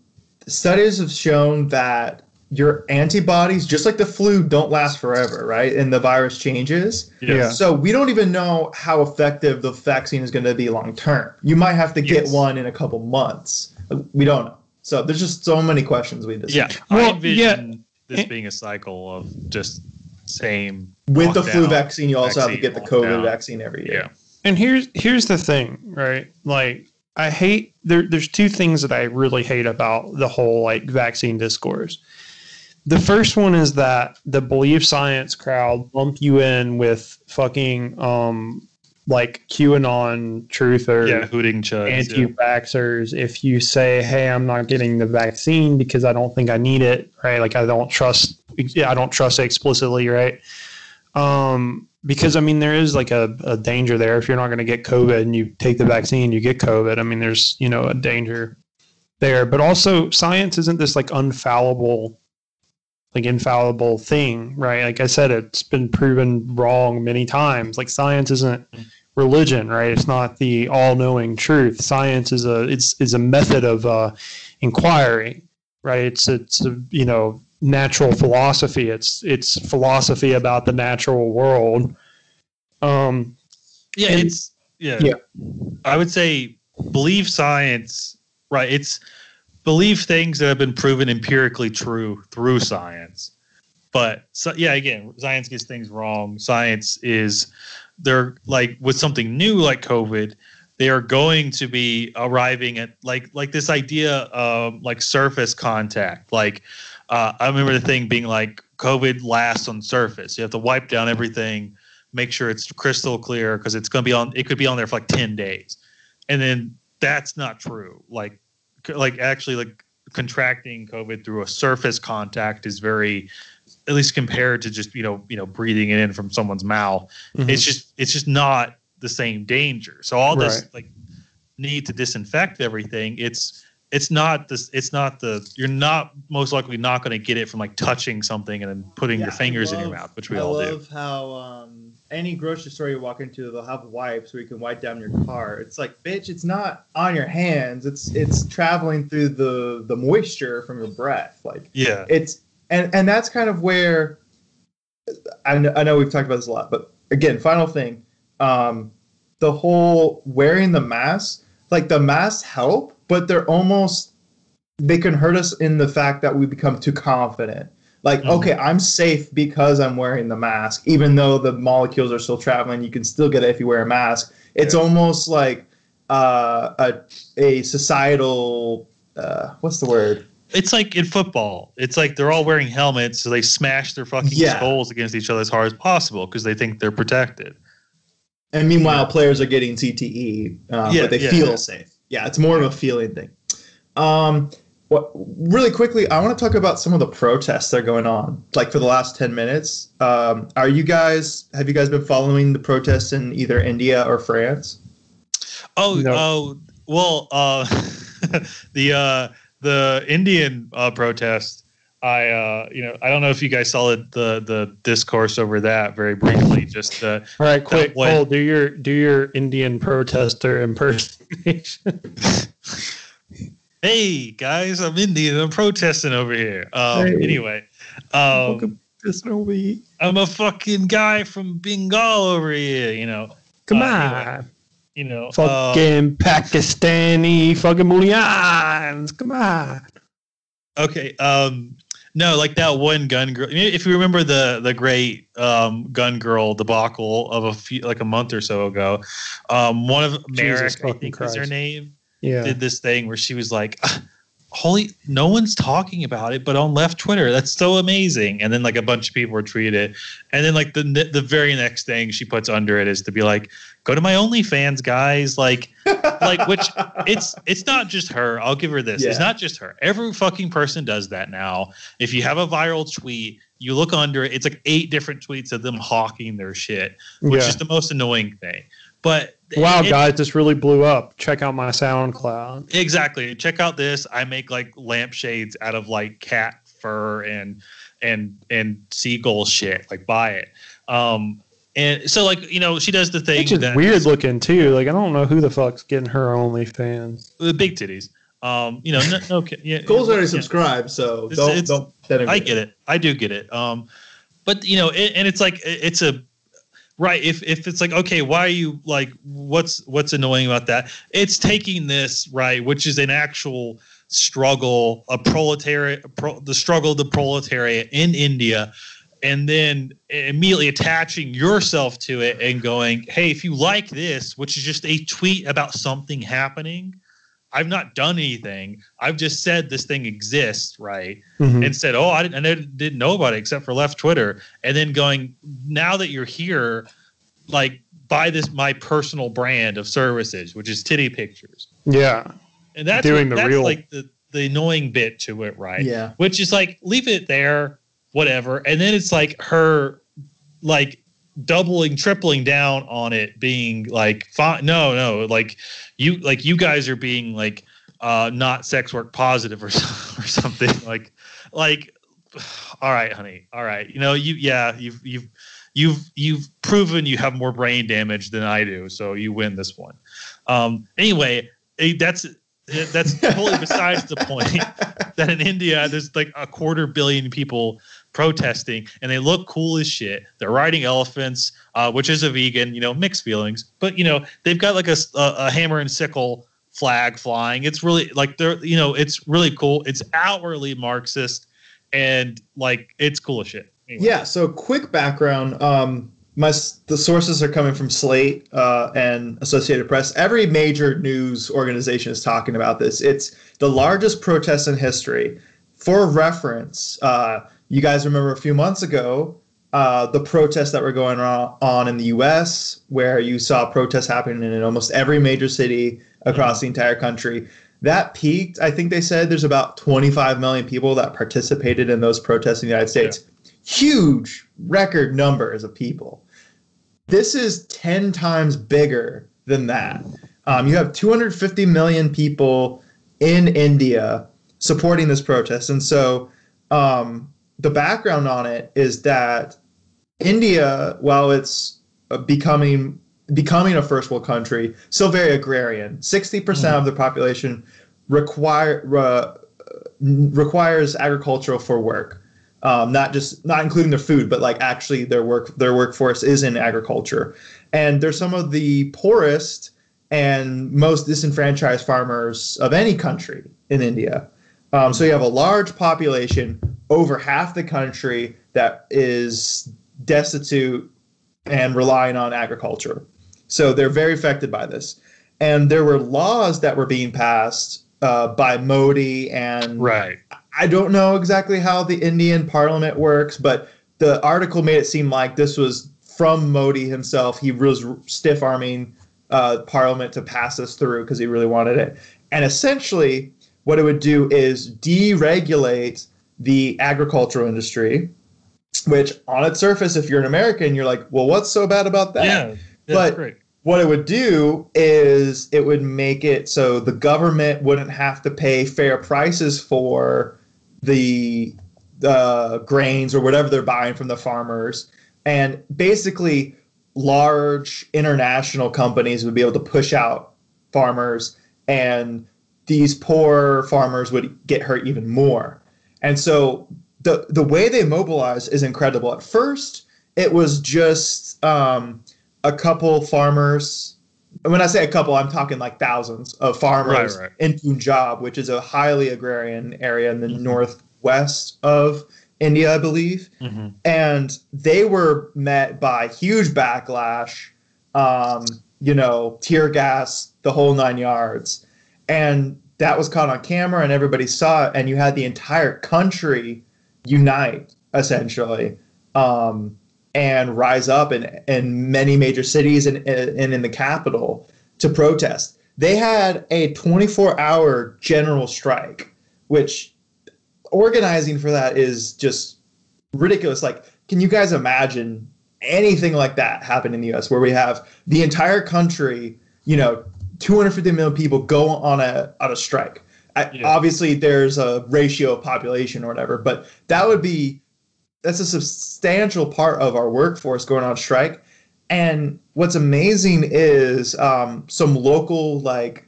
studies have shown that your antibodies, just like the flu, don't last forever, right? And the virus changes. Yeah. So we don't even know how effective the vaccine is going to be long term. You might have to get Yes. one in a couple months. We don't know. So there's just so many questions we just Yeah, I Well, envision this Eh. being a cycle of just same With the flu vaccine, you also have to get the COVID lockdown. vaccine every year. Yeah. and here's here's the thing, right? Like I hate there there's two things that I really hate about the whole like vaccine discourse. The first one is that the believe science crowd lump you in with fucking um like QAnon truthers, Yeah, hooting chuds. anti yeah. if you say, Hey, I'm not getting the vaccine because I don't think I need it, right? Like I don't trust yeah, I don't trust it explicitly, right? Um because I mean there is like a, a danger there if you're not gonna get COVID and you take the vaccine, you get COVID. I mean there's, you know, a danger there. But also science isn't this like unfallible like infallible thing, right? Like I said, it's been proven wrong many times. Like science isn't religion, right? It's not the all-knowing truth. Science is a it's is a method of uh, inquiry, right? It's it's a, you know natural philosophy. It's it's philosophy about the natural world. Um, Yeah, it's yeah. Yeah. I would say believe science, right? It's believe things that have been proven empirically true through science. But so, yeah, again, science gets things wrong. Science is they're like with something new like COVID, they are going to be arriving at like like this idea of like surface contact. Like uh, I remember the thing being like COVID lasts on surface. You have to wipe down everything make sure it's crystal clear because it's going to be on it could be on there for like 10 days and then that's not true like like actually like contracting covid through a surface contact is very at least compared to just you know you know breathing it in from someone's mouth Mhm. it's just it's just not the same danger so all this Right. like need to disinfect everything it's it's not this it's not the you're not most likely not going to get it from like touching something and then putting your Yeah, I fingers in your mouth which we I all do how um, any grocery store you walk into, they'll have wipes where you can wipe down your car. It's like, bitch, it's not on your hands. It's it's traveling through the the moisture from your breath. Like yeah it's and and that's kind of where I know, I know we've talked about this a lot, but again, final thing, um, the whole wearing the mask, like the masks help, but they're almost they can hurt us in the fact that we become too confident. Like, Mhm. okay, I'm safe because I'm wearing the mask, even though the molecules are still traveling. You can still get it if you wear a mask. It's Yeah. almost like uh, a a societal uh, what's the word? It's like in football. It's like they're all wearing helmets, so they smash their fucking Yeah. skulls against each other as hard as possible because they think they're protected. And meanwhile, players are getting CTE, uh, Yeah, but they yeah, feel yeah. safe. Yeah, it's more of a feeling thing. Um, what really quickly, I want to talk about some of the protests that are going on. Like for the last ten minutes, um, are you guys? Have you guys been following the protests in either India or France? Oh, No. oh, well, uh, the uh, the Indian uh, protest. I, uh, you know, I don't know if you guys saw the the, the discourse over that very briefly. Just uh, all right, quick, one- Cole, do your do your Indian protester impersonation. hey guys, I'm Indian. I'm protesting over here. Um, Hey. Anyway, um, Welcome to Snowy. I'm a fucking guy from Bengal over here. You know, Come Uh, on. anyway. you know, Fucking Pakistani fucking Mulians. Come on. Okay. Um no, like that one gun girl. If you remember the the great um, gun girl debacle of a few like a month or so ago, um, one of Merrick, I fucking think was her name, Yeah. did this thing where she was like, "Ah, "Holy, no one's talking about it, but on left Twitter, that's so amazing." And then like a bunch of people retweeted it, and then like the the very next thing she puts under it is to be like, "Go to my OnlyFans, guys!" Like like which it's it's not just her. I'll give her this. It's not just her. Every fucking person does that now. If you have a viral tweet, you look under it. It's like eight different tweets of them hawking their shit, which yeah. is the most annoying thing. But wow, it- guys, this really blew up. Check out my SoundCloud. Exactly. Check out this. I make like lampshades out of like cat fur and and and seagull shit. Like buy it. Um and so like you know she does the thing Which is that weird looking too. Like I don't know who the fuck's getting her OnlyFans. the big titties. Um you know no, no yeah, Cole's already yeah. subscribed, so It's- don't it's- don't. I get it. I do get it. Um, but you know, it, and it's like it's a right. If if it's like okay, why are you like what's what's annoying about that? It's taking this right, which is an actual struggle, a proletariat, pro, the struggle of the proletariat in India. and then immediately attaching yourself to it and going, "Hey, if you like this, which is just a tweet about something happening." I've not done anything. I've just said this thing exists, right? Mhm. and said, "Oh, I didn't, I didn't know about it except for left Twitter." And then going, now that you're here, like buy this my personal brand of services, which is titty pictures, yeah. and that's Doing what- the that's real- like the the annoying bit to it, right? Yeah. Which is like leave it there, whatever, and then it's like her, like doubling tripling down on it being like no no like you like you guys are being like uh not sex work positive or, or something like like all right honey all right you know you yeah you've you've you've you've proven you have more brain damage than i do so you win this one. Um anyway that's that's totally besides the point that in india there's like a quarter billion people protesting and they look cool as shit they're riding elephants uh, which is a vegan you know mixed feelings but you know they've got like a hammer and sickle flag flying it's really like they're you know it's really cool it's outwardly marxist and like it's cool as shit Anyway. Yeah. So quick background. Um, my the sources are coming from Slate uh, and Associated Press. Every major news organization is talking about this. It's the largest protest in history. For reference, uh, you guys remember a few months ago uh, the protests that were going on, in the U.S., where you saw protests happening in almost every major city across the entire country. That peaked. I think they said there's about 25 million people that participated in those protests in the United States huge record numbers of people. This is 10 times bigger than that. Um, you have 250 million people in India supporting this protest. And so um, the background on it is that India, while it's uh, becoming becoming a first world country, still very agrarian. 60% of the population require uh, requires agricultural for work um, not just not including their food, but like actually their work their workforce is in agriculture, and they're some of the poorest and most disenfranchised farmers of any country in India. Um, so you have a large population, over half the country that is destitute and relying on agriculture. So they're very affected by this, and there were laws that were being passed uh, by Modi and right I don't know exactly how the Indian parliament works, but the article made it seem like this was from Modi himself. He was stiff arming uh, parliament to pass this through because he really wanted it. And essentially, what it would do is deregulate the agricultural industry, which on its surface, if you're an American, you're like, well, what's so bad about that? yeah, But- great. what it would do is it would make it so the government wouldn't have to pay fair prices for the uh, grains or whatever they're buying from the farmers. And basically large international companies would be able to push out farmers and these poor farmers would get hurt even more and so the the way they mobilize is incredible at first it was just um, a couple farmers. and When I say a couple, I'm talking like thousands of farmers Right, right. in Punjab, which is a highly agrarian area in the Mhm. northwest of India, I believe. Mhm. And they were met by huge backlash, um, you know, tear gas, the whole nine yards. And that was caught on camera and everybody saw it. And you had the entire country unite, essentially. Um, and rise up in, in many major cities and, and in the capital to protest. They had a 24 hour general strike, which organizing for that is just ridiculous. Like, can you guys imagine anything like that happen in the US where we have the entire country, you know, 250 million people go on a on a strike? I, Yeah. Obviously, there's a ratio of population or whatever, but that would be that's a substantial part of our workforce going on strike. And what's amazing is um, some local, like,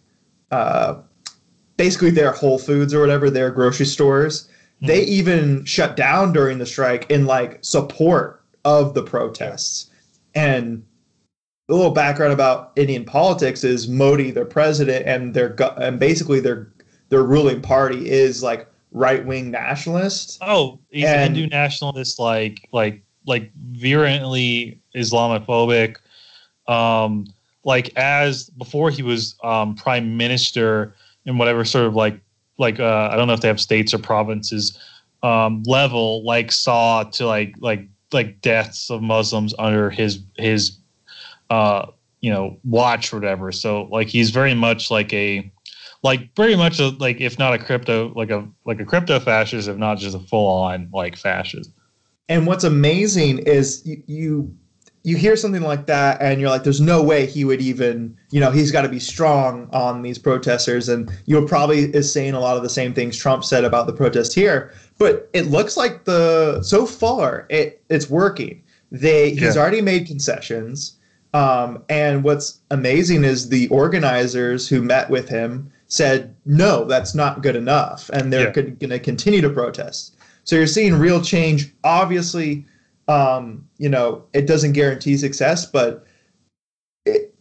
uh, basically their Whole Foods or whatever, their grocery stores, they even shut down during the strike in like support of the protests. And a little background about Indian politics is Modi, their president, and their and basically their their ruling party is like right wing nationalist. Oh, he's a And- Hindu nationalist, like like like virulently Islamophobic. Um, like as before he was um, prime minister in whatever sort of like like uh, I don't know if they have states or provinces um, level, like saw to like like like deaths of Muslims under his his uh, you know watch or whatever. So like he's very much like a like very much a, like if not a crypto like a like a crypto fascist, if not just a full on like fascist. And what's amazing is you, you you hear something like that and you're like there's no way he would even you know he's got to be strong on these protesters and you're probably is saying a lot of the same things trump said about the protest here but it looks like the so far it it's working they he's Yeah. already made concessions um, and what's amazing is the organizers who met with him said no that's not good enough and they're Yeah. going to continue to protest so you're seeing real change obviously um, you know, it doesn't guarantee success, but it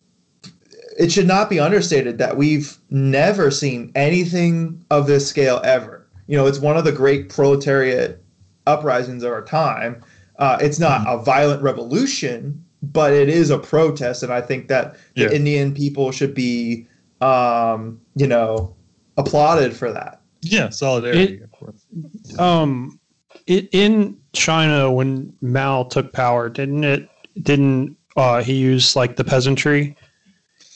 it should not be understated that we've never seen anything of this scale ever. You know, it's one of the great proletariat uprisings of our time. Uh, it's not a violent revolution, but it is a protest, and I think that the Indian people should be, um, you know, applauded for that. Yeah, solidarity, It- of course. um it in China when Mao took power, didn't it didn't uh he use like the peasantry?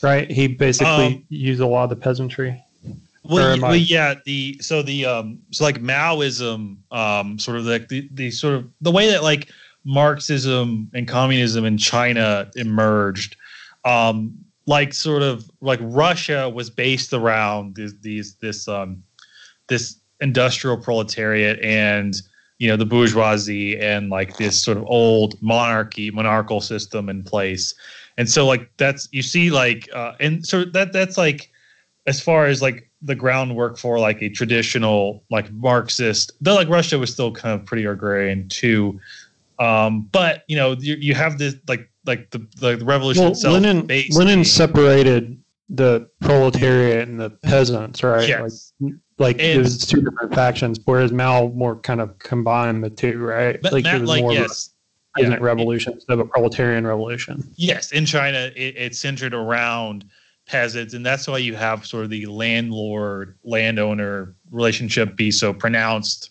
Right? He basically Um, used a lot of the peasantry. Well, am well, yeah. The so the um so like Maoism, um, sort of like the, the sort of the way that like Marxism and communism in China emerged, um, like sort of like Russia was based around these, these this um this industrial proletariat and you know the bourgeoisie and like this sort of old monarchy monarchical system in place. And so like that's you see like uh and so that that's like as far as like the groundwork for like a traditional like marxist though like russia was still kind of pretty agrarian too um but you know you, you have this like like the the revolution Well, itself Lenin Lenin in- separated the proletariat and the peasants, right? Yes. Like, like it was two different factions, whereas Mao more kind of combined the two, right? but like Matt, it was like more yes of a peasant yeah. revolution instead of a proletarian revolution. Yes, in China, it, it's centered around peasants, and that's why you have sort of the landlord landowner relationship be so pronounced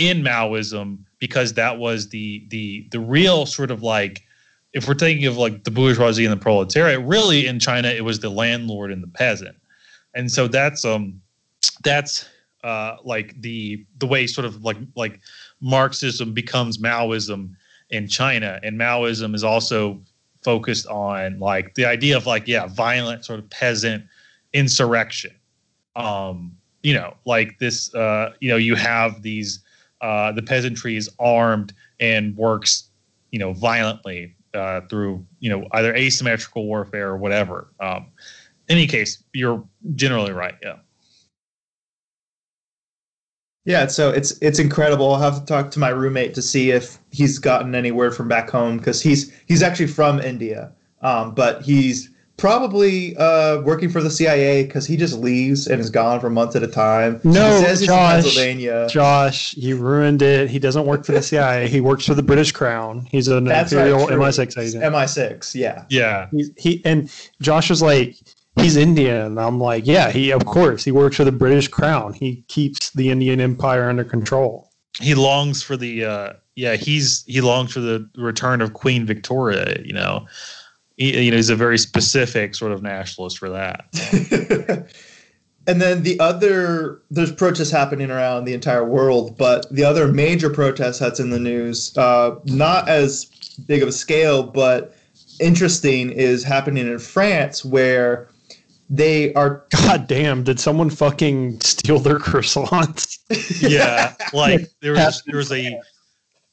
in Maoism because that was the the the real sort of like if we're thinking of like the bourgeoisie and the proletariat, really in China it was the landlord and the peasant, and so that's um that's uh like the the way sort of like like Marxism becomes Maoism in China, and Maoism is also focused on like the idea of like yeah violent sort of peasant insurrection. Um you know like this uh you know you have these uh the peasantry is armed and works you know violently uh through you know either asymmetrical warfare or whatever um in any case you're generally right yeah Yeah, so it's it's incredible. I'll have to talk to my roommate to see if he's gotten any word from back home because he's he's actually from India, um, but he's probably uh, working for the CIA because he just leaves and is gone for months at a time. No, he says he's Josh. in Pennsylvania. Josh, you ruined it. He doesn't work for the CIA. He works for the British Crown. He's an That's imperial true. MI6 agent. MI6, yeah. yeah He's, he and Josh was like, he's Indian. And I'm like, yeah, he of course he works for the British Crown. He keeps the Indian Empire under control. he longs for the uh yeah he's he longs for the return of queen victoria you know he, you know he's a very specific sort of nationalist for that and then the other there's protests happening around the entire world but the other major protest that's in the news uh, not as big of a scale but interesting is happening in france where they are God damn, did someone fucking steal their croissants? yeah like there was there was a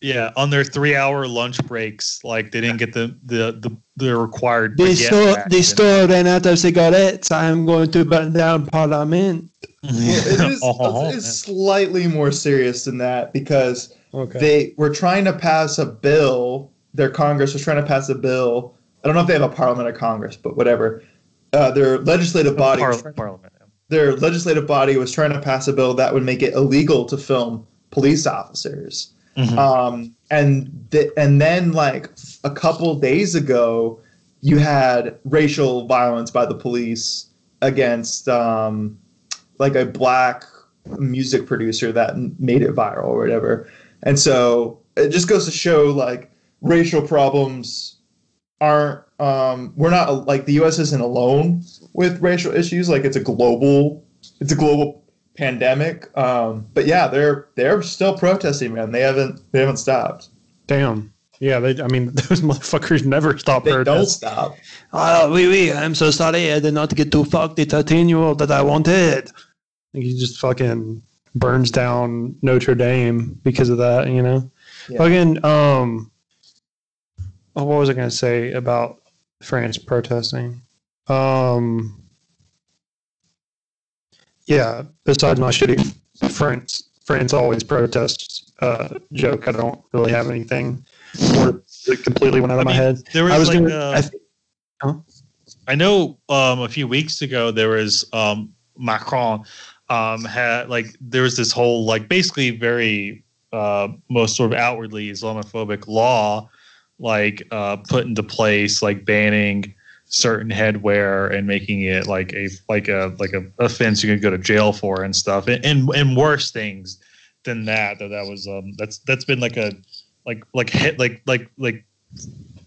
yeah on their three hour lunch breaks like they didn't get the the the, the required They baguette store back they and- store ran out of cigarettes. I'm going to burn down Parliament. well, it is Oh, it's slightly more serious than that because Okay. they were trying to pass a bill. Their Congress was trying to pass a bill. I don't know if they have a Parliament or Congress, but whatever. Uh, their legislative body was Parliament, Parliament. their legislative body was trying to pass a bill that would make it illegal to film police officers. Mhm. Um, and th- and then like a couple days ago, you had racial violence by the police against um, like a black music producer that made it viral or whatever. And so it just goes to show like racial problems aren't um, we're not like the U.S. isn't alone with racial issues. Like it's a global it's a global pandemic. Um, but yeah, they're they're still protesting, man. They haven't they haven't stopped. Damn. Yeah, they, I mean, those motherfuckers never stop They don't stop. Oh, oui, oui, I'm so sorry. I did not get to fuck the 13 year old that I wanted. He just fucking burns down Notre Dame because of that, you know? Yeah. Fucking, um, oh, what was I going to say about France protesting? Um, yeah, besides my shitty France, France always protests uh, joke, I don't really have anything more that completely went out of I my mean, head. There was I was like gonna, uh, I th- I know um, a few weeks ago there was um, Macron um, had like there was this whole like basically very uh, most sort of outwardly Islamophobic law like uh, put into place like banning certain headwear and making it like a like a like a offense you could go to jail for and stuff. And and, and worse things than that that that was um that's that's been like a like like head like like like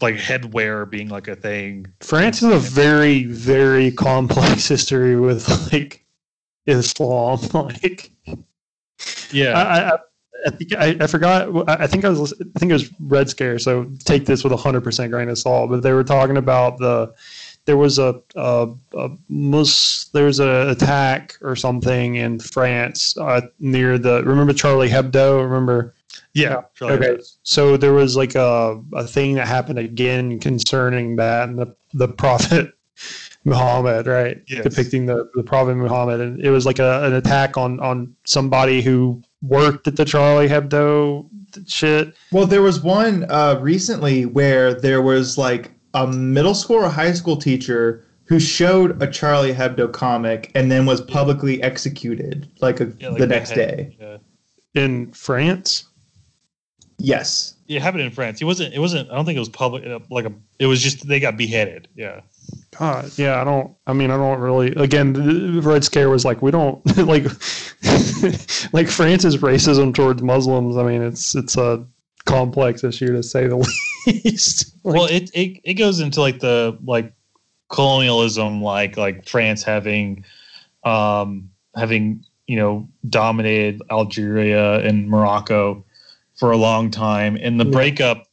like headwear being like a thing. France has a very, very complex history with like Islam. Like, yeah. I, I, I think I, I forgot. I think I was. I think it was Red Scare. So take this with a hundred percent grain of salt. But they were talking about the. There was a, a, a mus, there was an attack or something in France uh, near the. Remember Charlie Hebdo? Remember Yeah. Okay. So there was like a, a thing that happened again concerning that and the, the Prophet Muhammad, right? Yes. Depicting the, the Prophet Muhammad. And it was like a, an attack on, on somebody who worked at the Charlie Hebdo shit. Well, there was one uh, recently where there was like a middle school or high school teacher who showed a Charlie Hebdo comic and then was publicly executed like, a, the next day. Yeah. In France? Yes. It happened in France. It wasn't. It wasn't. I don't think it was public. uh, Like a. It was just they got beheaded. Yeah. God, yeah, I don't. I mean, I don't really. Again, the Red Scare was like we don't like like France's racism towards Muslims. I mean, it's it's a complex issue to say the least. Like, well, it, it it goes into like the like colonialism, like like France having, um, having you know dominated Algeria and Morocco for a long time, and the Yeah. breakup.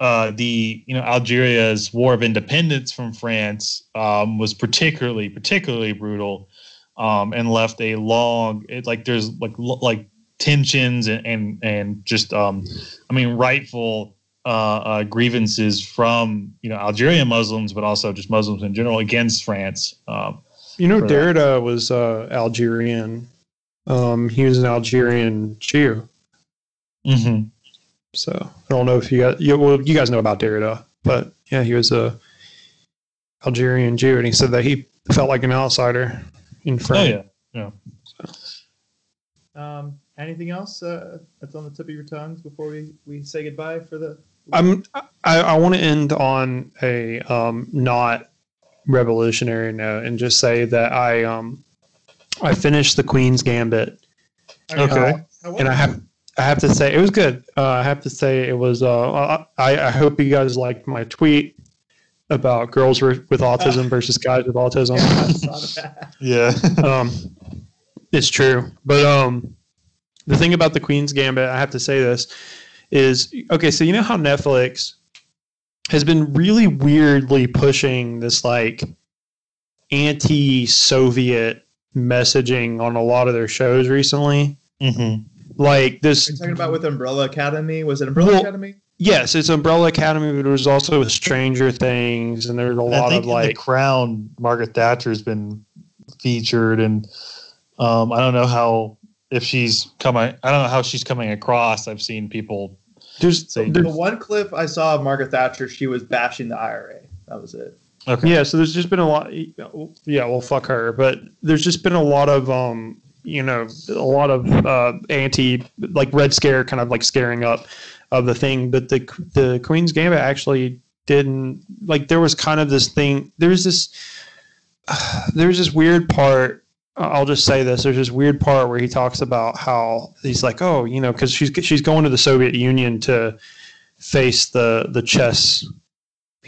Uh, the you know Algeria's war of independence from France um, was particularly particularly brutal, um, and left a long it, like there's like like tensions and and, and just um, I mean rightful uh, uh, grievances from you know Algerian Muslims, but also just Muslims in general against France. Um, you know. Derrida was uh, Algerian. Um, he was an Algerian Jew. So I don't know if you guys, you, well, you guys know about Derrida, but yeah, he was a Algerian Jew, and he said that he felt like an outsider in Oh France. yeah, Um, anything else uh, that's on the tip of your tongues before we, we say goodbye for the. I'm I, I want to end on a um, not revolutionary note and just say that I um I finished the Queen's Gambit Okay. and I have I have to say it was good. Uh, I have to say it was. Uh, I I hope you guys liked my tweet about girls with with autism versus guys with autism. yeah. um, it's true. But um, the thing about the Queen's Gambit, I have to say this, is okay. So you know how Netflix has been really weirdly pushing this like anti-Soviet messaging on a lot of their shows recently. hmm Like this, Are you talking about with Umbrella Academy? Was it Umbrella Well, Academy? yes, it's Umbrella Academy, but there was also Stranger Things, and there's a I lot think of in the like Crown, Margaret Thatcher's been featured, and um, I don't know how if she's coming. I don't know how she's coming across. I've seen people there's say The one clip I saw of Margaret Thatcher, she was bashing the IRA. That was it. Okay. Yeah, so there's just been a lot. Yeah, well, fuck her. But there's just been a lot of, um, you know, a lot of uh, anti, like Red Scare, kind of like scaring up of the thing. But the the Queen's Gambit actually didn't like. There was kind of this thing. there's this. there's this weird part. I'll just say this. There's this weird part where he talks about how he's like, oh, you know, because she's she's going to the Soviet Union to face the the chess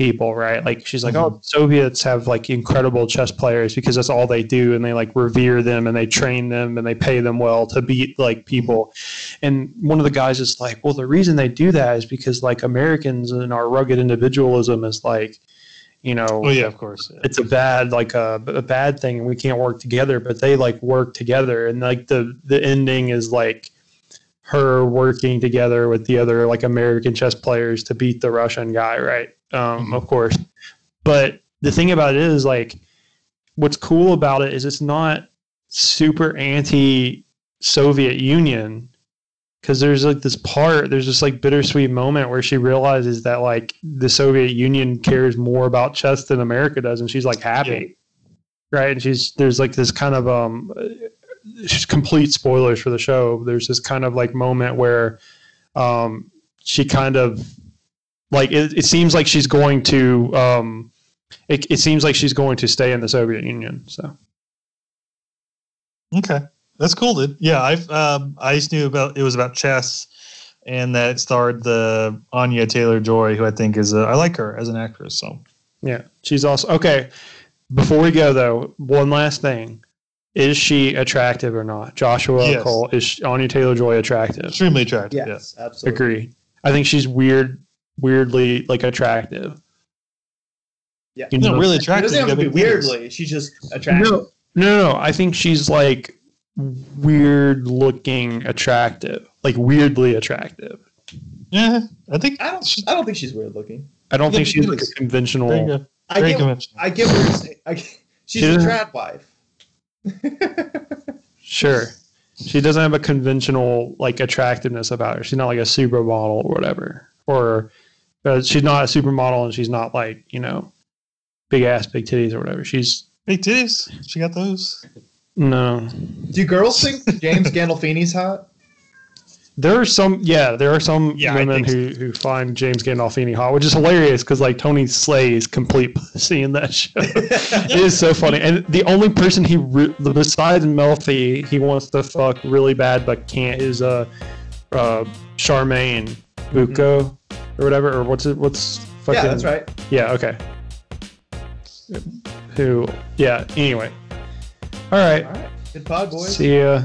people, right? Like she's like, oh, mm-hmm. Soviets have like incredible chess players because that's all they do, and they like revere them and they train them and they pay them well to beat like mm-hmm. people. And one of the guys is like, well, the reason they do that is because like Americans and our rugged individualism is like, you know, Oh yeah, of course. it's a bad like a, a bad thing and we can't work together but they like work together and like the the ending is like her working together with the other like american chess players to beat the russian guy right um of course. But the thing about it is like what's cool about it is it's not super anti soviet union because there's like this part there's this like bittersweet moment where she realizes that like the soviet union cares more about chess than america does and she's like happy. Right? And she's there's like this kind of um complete spoilers for the show. There's this kind of like moment where um she kind of like it, it seems like she's going to um it, it seems like she's going to stay in the soviet union so Okay, that's cool, dude. Yeah, I've um, I just knew about it was about chess, and that it starred the Anya Taylor Joy, who I think is a, I like her as an actress. So Yeah, she's also okay. Before we go though, one last thing: is she attractive or not? Joshua Yes. Cole is Anya Taylor Joy attractive? extremely attractive. Yes, absolutely. Agree. I think she's weird, weirdly like attractive. Yeah. You Yeah, know? no, really It attractive. doesn't have to be gotta weirdly. She's just attractive. No, no, no. I think she's like weird looking attractive, like weirdly attractive. Yeah, I think I don't. I don't think she's weird looking. I don't Yeah, think she's like a conventional. Very. I Very get. conventional. I get what you're saying. I, she's She a doesn't- trad wife. Sure. She doesn't have a conventional like attractiveness about her. She's not like a supermodel or whatever. Or uh, she's not a supermodel and she's not like, you know, big ass, big titties or whatever. She's Big titties. She got those. no. Do girls think James Gandolfini's hot? There are some, yeah, there are some Yeah, women think who, who find James Gandolfini hot, which is hilarious because like Tony slays complete pussy in that show. it is so funny, and the only person he re- besides Melfi he wants to fuck really bad but can't is uh, uh Charmaine Bucco or whatever, or what's it? What's fucking? yeah, that's right. Yeah, okay. Who? Yeah. Anyway. All right. All right. Good pod, boys. See ya.